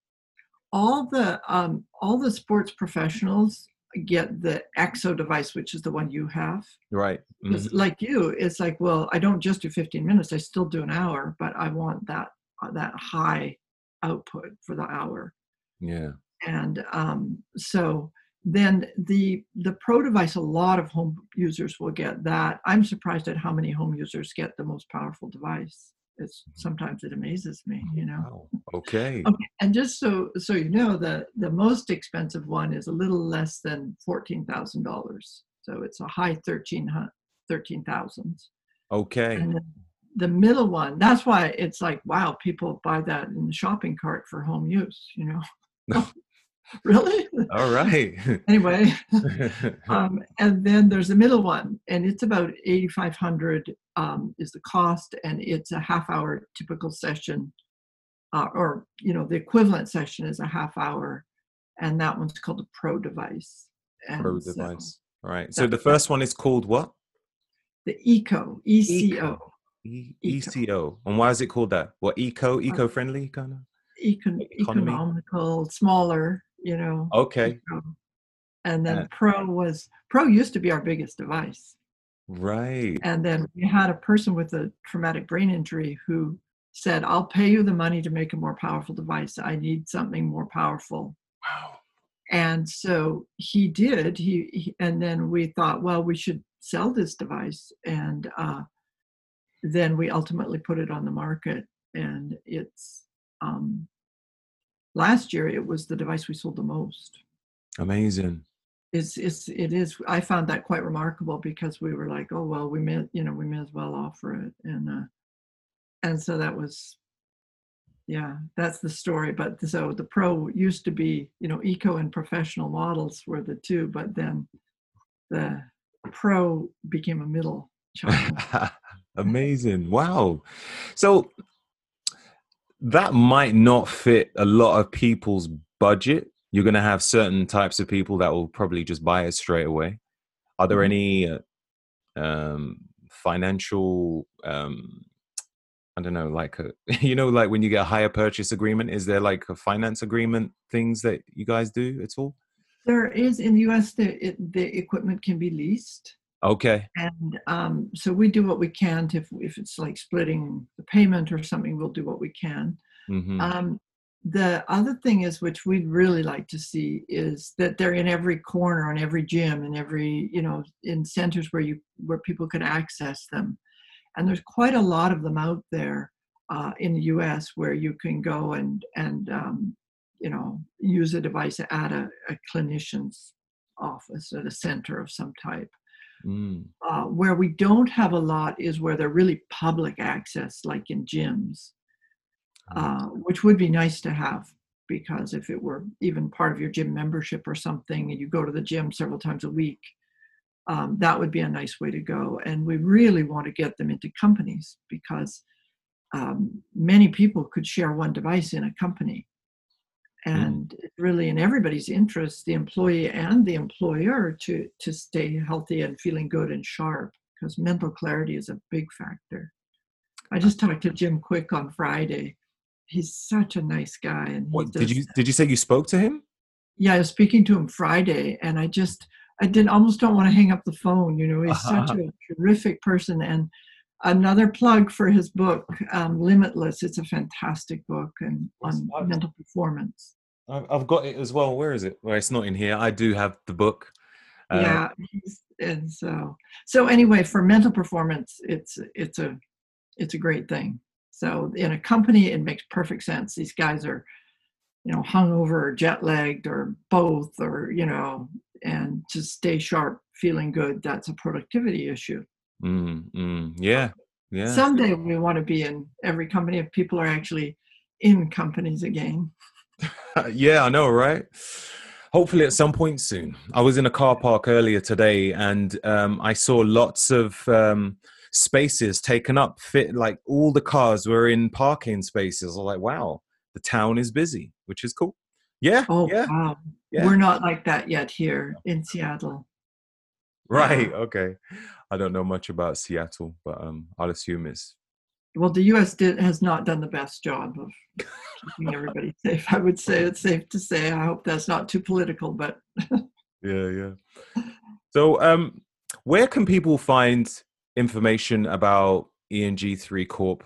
D: all the um, all the sports professionals get the exo device which is the one you have
A: Right. Mhm.
D: like you, it's like, well, I don't just do 15 minutes. I still do an hour, but I want that uh, that high output for the hour.
A: Yeah.
D: And um, so then the the pro device, a lot of home users will get that. I'm surprised at how many home users get the most powerful device. It's mm-hmm. sometimes it amazes me, you know.
A: Wow. Okay.
D: Okay, and just so so you know, the the most expensive one is a little less than fourteen thousand dollars. So it's a high thirteen hun- thirteen thousands.
A: Okay.
D: And then the middle one, that's why it's like, wow, people buy that in the shopping cart for home use. You know, really?
A: All right.
D: anyway, um, and then there's a middle one, and it's about eighty five hundred um, is the cost, and it's a half hour typical session, uh, or you know the equivalent session is a half hour, and that one's called a pro device. And
A: Pro
D: so
A: device. All right. So the first one is called what?
D: the eco E C O
A: E-
D: Eco.
A: ECO. And why is it called that? What eco? Eco-friendly kind of?
D: econ- economical, smaller, you know.
A: Okay.
D: And then
A: Uh,
D: pro was pro used to be our biggest device.
A: Right.
D: And then we had a person with a traumatic brain injury who said, I'll pay you the money to make a more powerful device. I need something more powerful.
A: Wow.
D: And so he did. He, he and then we thought, well, we should sell this device. And uh, then we ultimately put it on the market. And it's um, last year it was the device we sold the most.
A: Amazing.
D: It's, it's it is I found that quite remarkable because we were like, oh well, we may you know we may as well offer it. And uh, and so that was yeah that's the story but so the pro used to be you know eco and professional models were the two but then the pro became a middle child
A: Amazing. Wow. So that might not fit a lot of people's budget. You're going to have certain types of people that will probably just buy it straight away. Are there
D: Mhm.
A: any uh, um, financial, um, I don't know, like, a, you know, like when you get a higher purchase agreement, is there like a finance agreement things that you guys do at all?
D: there is in the us the, it, the equipment can be leased
A: Okay.
D: and um, so we do what we can to, if, if it's like splitting the payment or something we'll do what we can
A: hmm
D: Um, the other thing is, which we'd really like to see, is that they're in every corner, in every gym, in every you know, in centers where you where people could access them. And there's quite a lot of them out there uh, in the U.S. where you can go and and um, you know use a device at a, a clinician's office at a center of some type.
A: Mm.
D: Uh, where we don't have a lot is where they're really public access, like in gyms. uh, which would be nice to have because if it were even part of your gym membership or something and you go to the gym several times a week um, that would be a nice way to go and we really want to get them into companies because um, many people could share one device in a company Mm. and it's really in everybody's interest the employee and the employer to to stay healthy and feeling good and sharp because mental clarity is a big factor. I just talked to Jim Kwik on friday. He's such a nice guy and
A: What,
D: does,
A: did you did you say you spoke to him?
D: yeah i was speaking to him friday and i just i didn't almost don't want to hang up the phone you know he's such a terrific person and another plug for his book um, limitless it's a fantastic book and on
A: I've-
D: mental performance
A: I've, got it as well. Where is it? Well, it's not in here. I do have the book. Uh,
D: yeah and so so anyway for mental performance it's it's a it's a great thing so in a company it makes perfect sense these guys are you know hungover or jet lagged or both or you know and to stay sharp feeling good that's a productivity issue
A: Mm, mm, yeah. Yeah.
D: someday we want to be in every company if people are actually in companies again
A: yeah, I know, right? Hopefully, at some point soon. I was in a car park earlier today, and um, I saw lots of um, spaces taken up. Fit like all the cars were in parking spaces. I was like, wow, the town is busy, which is cool. Yeah,
D: oh
A: yeah,
D: wow
A: yeah.
D: we're not like that yet here in seattle
A: right. Okay, I don't know much about Seattle, but um, I'll assume it's
D: well, the U.S. Did, has not done the best job of keeping everybody safe. I would say it's safe to say. I hope that's not too political, but
A: yeah, yeah. So, um, where can people find information about ENG3 Corp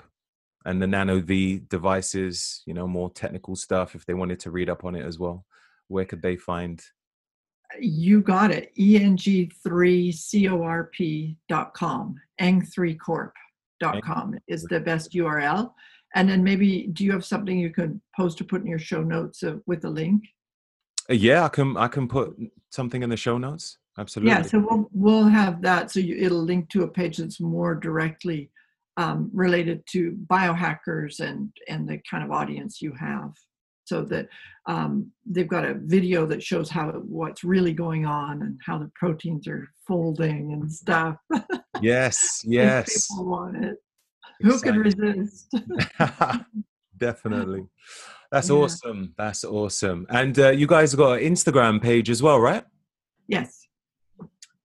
A: and the NanoVi devices? You know, more technical stuff if they wanted to read up on it as well. Where could they find?
D: You got it. eng3corp.com. eng3corp.com is the best URL. And then maybe, do you have something you could post or put in your show notes of, with a link?
A: Uh, Yeah, I can. I can put something in the show notes. Absolutely.
D: Yeah, so we'll we'll have that. So you, it'll link to a page that's more directly um, related to biohackers and and the kind of audience you have. So that um, they've got a video that shows how what's really going on and how the proteins are folding and stuff.
A: yes. Yes.
D: people want it. Who could resist?
A: Definitely. That's
D: Yeah.
A: awesome. That's awesome. And uh, you guys have got an Instagram page as well, right?
D: yes.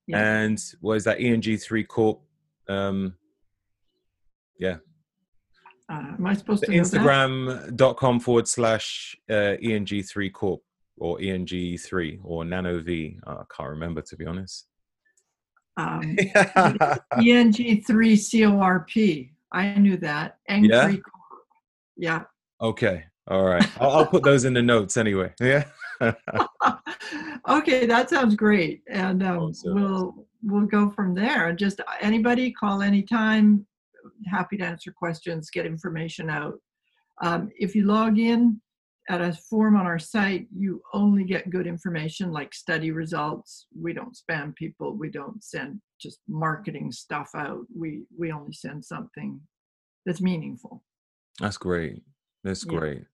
D: Yeah.
A: And what is that? ENG3 Corp. Um,
D: Uh, am I supposed to?
A: Instagram.com forward slash uh, ENG3 Corp or ENG3 or NanoVi. Uh, I can't remember to be honest.
D: Um, ENG3CORP. I knew that. Eng3
A: Yeah?
D: Corp. Yeah.
A: okay. All right. I'll, I'll put those in the notes anyway. Yeah.
D: okay, that sounds great, and um,
A: Awesome.
D: we'll we'll go from there. Just anybody call anytime. Happy to answer questions, get information out. Um, if you log in at a form on our site, you only get good information like study results. We don't spam people. We don't send just marketing stuff out. We we only send something that's meaningful.
A: That's great. That's
D: Yeah.
A: great.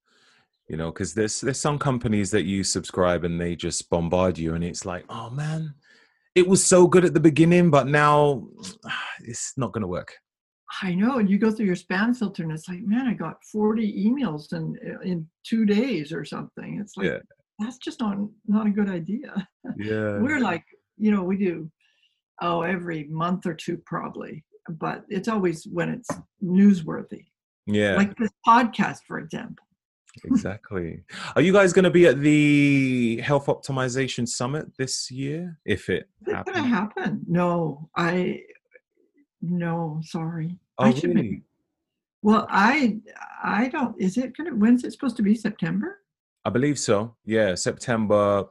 A: You know, because there's there's some companies that you subscribe and they just bombard you, and it's like, oh man, it was so good at the beginning, but now it's not going to work.
D: I know, and you go through your spam filter, and it's like, man, I got forty emails in in two days or something. It's like
A: Yeah.
D: that's just not not a good idea.
A: Yeah.
D: We're like, you know, we do oh every month or two probably, but it's always when it's newsworthy,
A: yeah.
D: like this podcast, for example.
A: exactly. Are you guys going to be at the Health Optimization Summit this year? If it
D: Is it gonna happen? No, I no, sorry.
A: Oh,
D: I should maybe-
A: really?
D: Well, I I don't. Is it gonna? When's it supposed to be? September?
A: I believe so. Yeah, September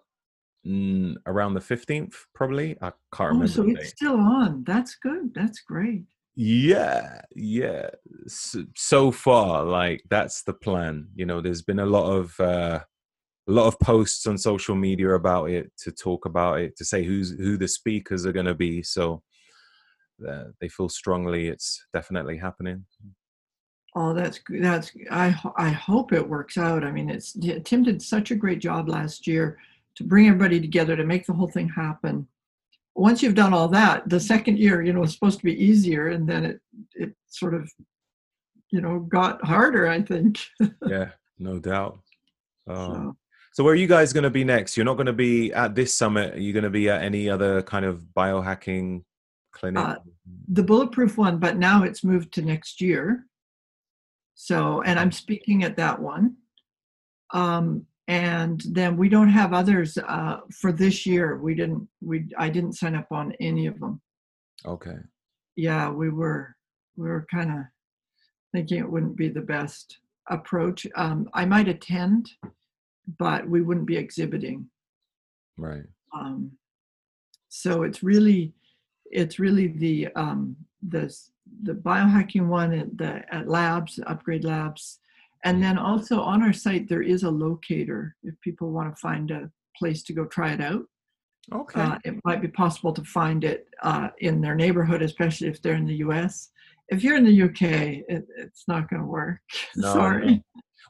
A: mm, around the 15th, probably. I can't
D: Oh,
A: remember.
D: so
A: the
D: it's still on. That's good. That's great.
A: Yeah, yeah. So, so far, like that's the plan. You know, there's been a lot of uh, a lot of posts on social media about it to talk about it, to say who's who the speakers are going to be. So they feel strongly it's definitely happening.
D: Oh, that's that's. I I hope it works out. I mean, it's Tim did such a great job last year to bring everybody together to make the whole thing happen. Once you've done all that, the second year, you know, it's supposed to be easier, and then it it sort of, you know, got harder. I think.
B: yeah, no doubt. Um, so. so. where are you guys going to be next? You're not going to be at this summit. Are you going to be at any other kind of biohacking clinic? Uh,
D: the bulletproof one, but now it's moved to next year. So, and I'm speaking at that one. Um, and then we don't have others uh, for this year. We didn't. We I didn't sign up on any of them.
B: Okay.
D: Yeah, we were we were kind of thinking it wouldn't be the best approach. Um, I might attend, but we wouldn't be exhibiting.
B: Right.
D: Um, so it's really it's really the um, the the biohacking one at the at labs, upgrade labs, and then also on our site there is a locator if people want to find a place to go try it out.
B: Okay. Uh,
D: it might be possible to find it uh, in their neighborhood, especially if they're in the U.S. If you're in the UK, it, it's not going to work. No, Sorry. No.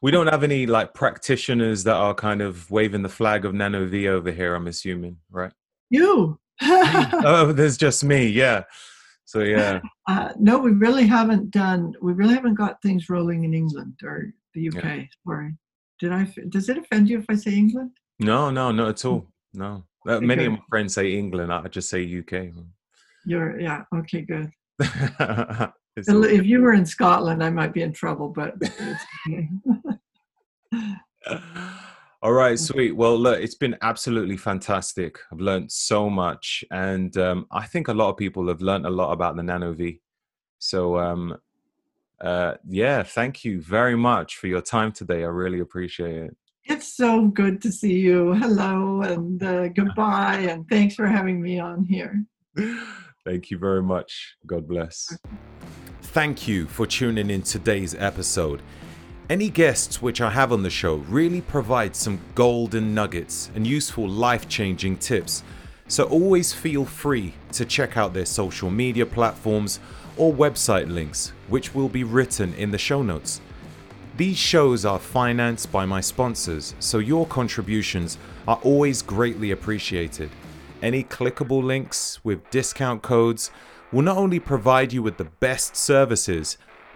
B: We don't have any like practitioners that are kind of waving the flag of NanoVi over here. I'm assuming, right?
D: You.
B: oh, there's just me. Yeah. So yeah.
D: Uh, no, we really haven't done. We really haven't got things rolling in England or the UK. Yeah. Sorry. Did I? Does it offend you if I say England?
B: No, no, not at all. No. Uh, many of my friends say England. I just say UK.
D: You're yeah. Okay, good. if you were in Scotland, I might be in trouble, but.
B: All right, sweet. Well, look, it's been absolutely fantastic. I've learned so much, and um, I think a lot of people have learned a lot about the NanoVi. So, um, uh, yeah, thank you very much for your time today. I really appreciate it.
D: It's so good to see you. Hello and uh, goodbye, and thanks for having me on here.
B: Thank you very much. God bless.
A: Thank you for tuning in today's episode. Any guests which I have on the show really provide some golden nuggets and useful life changing tips, so always feel free to check out their social media platforms or website links, which will be written in the show notes. These shows are financed by my sponsors, so your contributions are always greatly appreciated. Any clickable links with discount codes will not only provide you with the best services,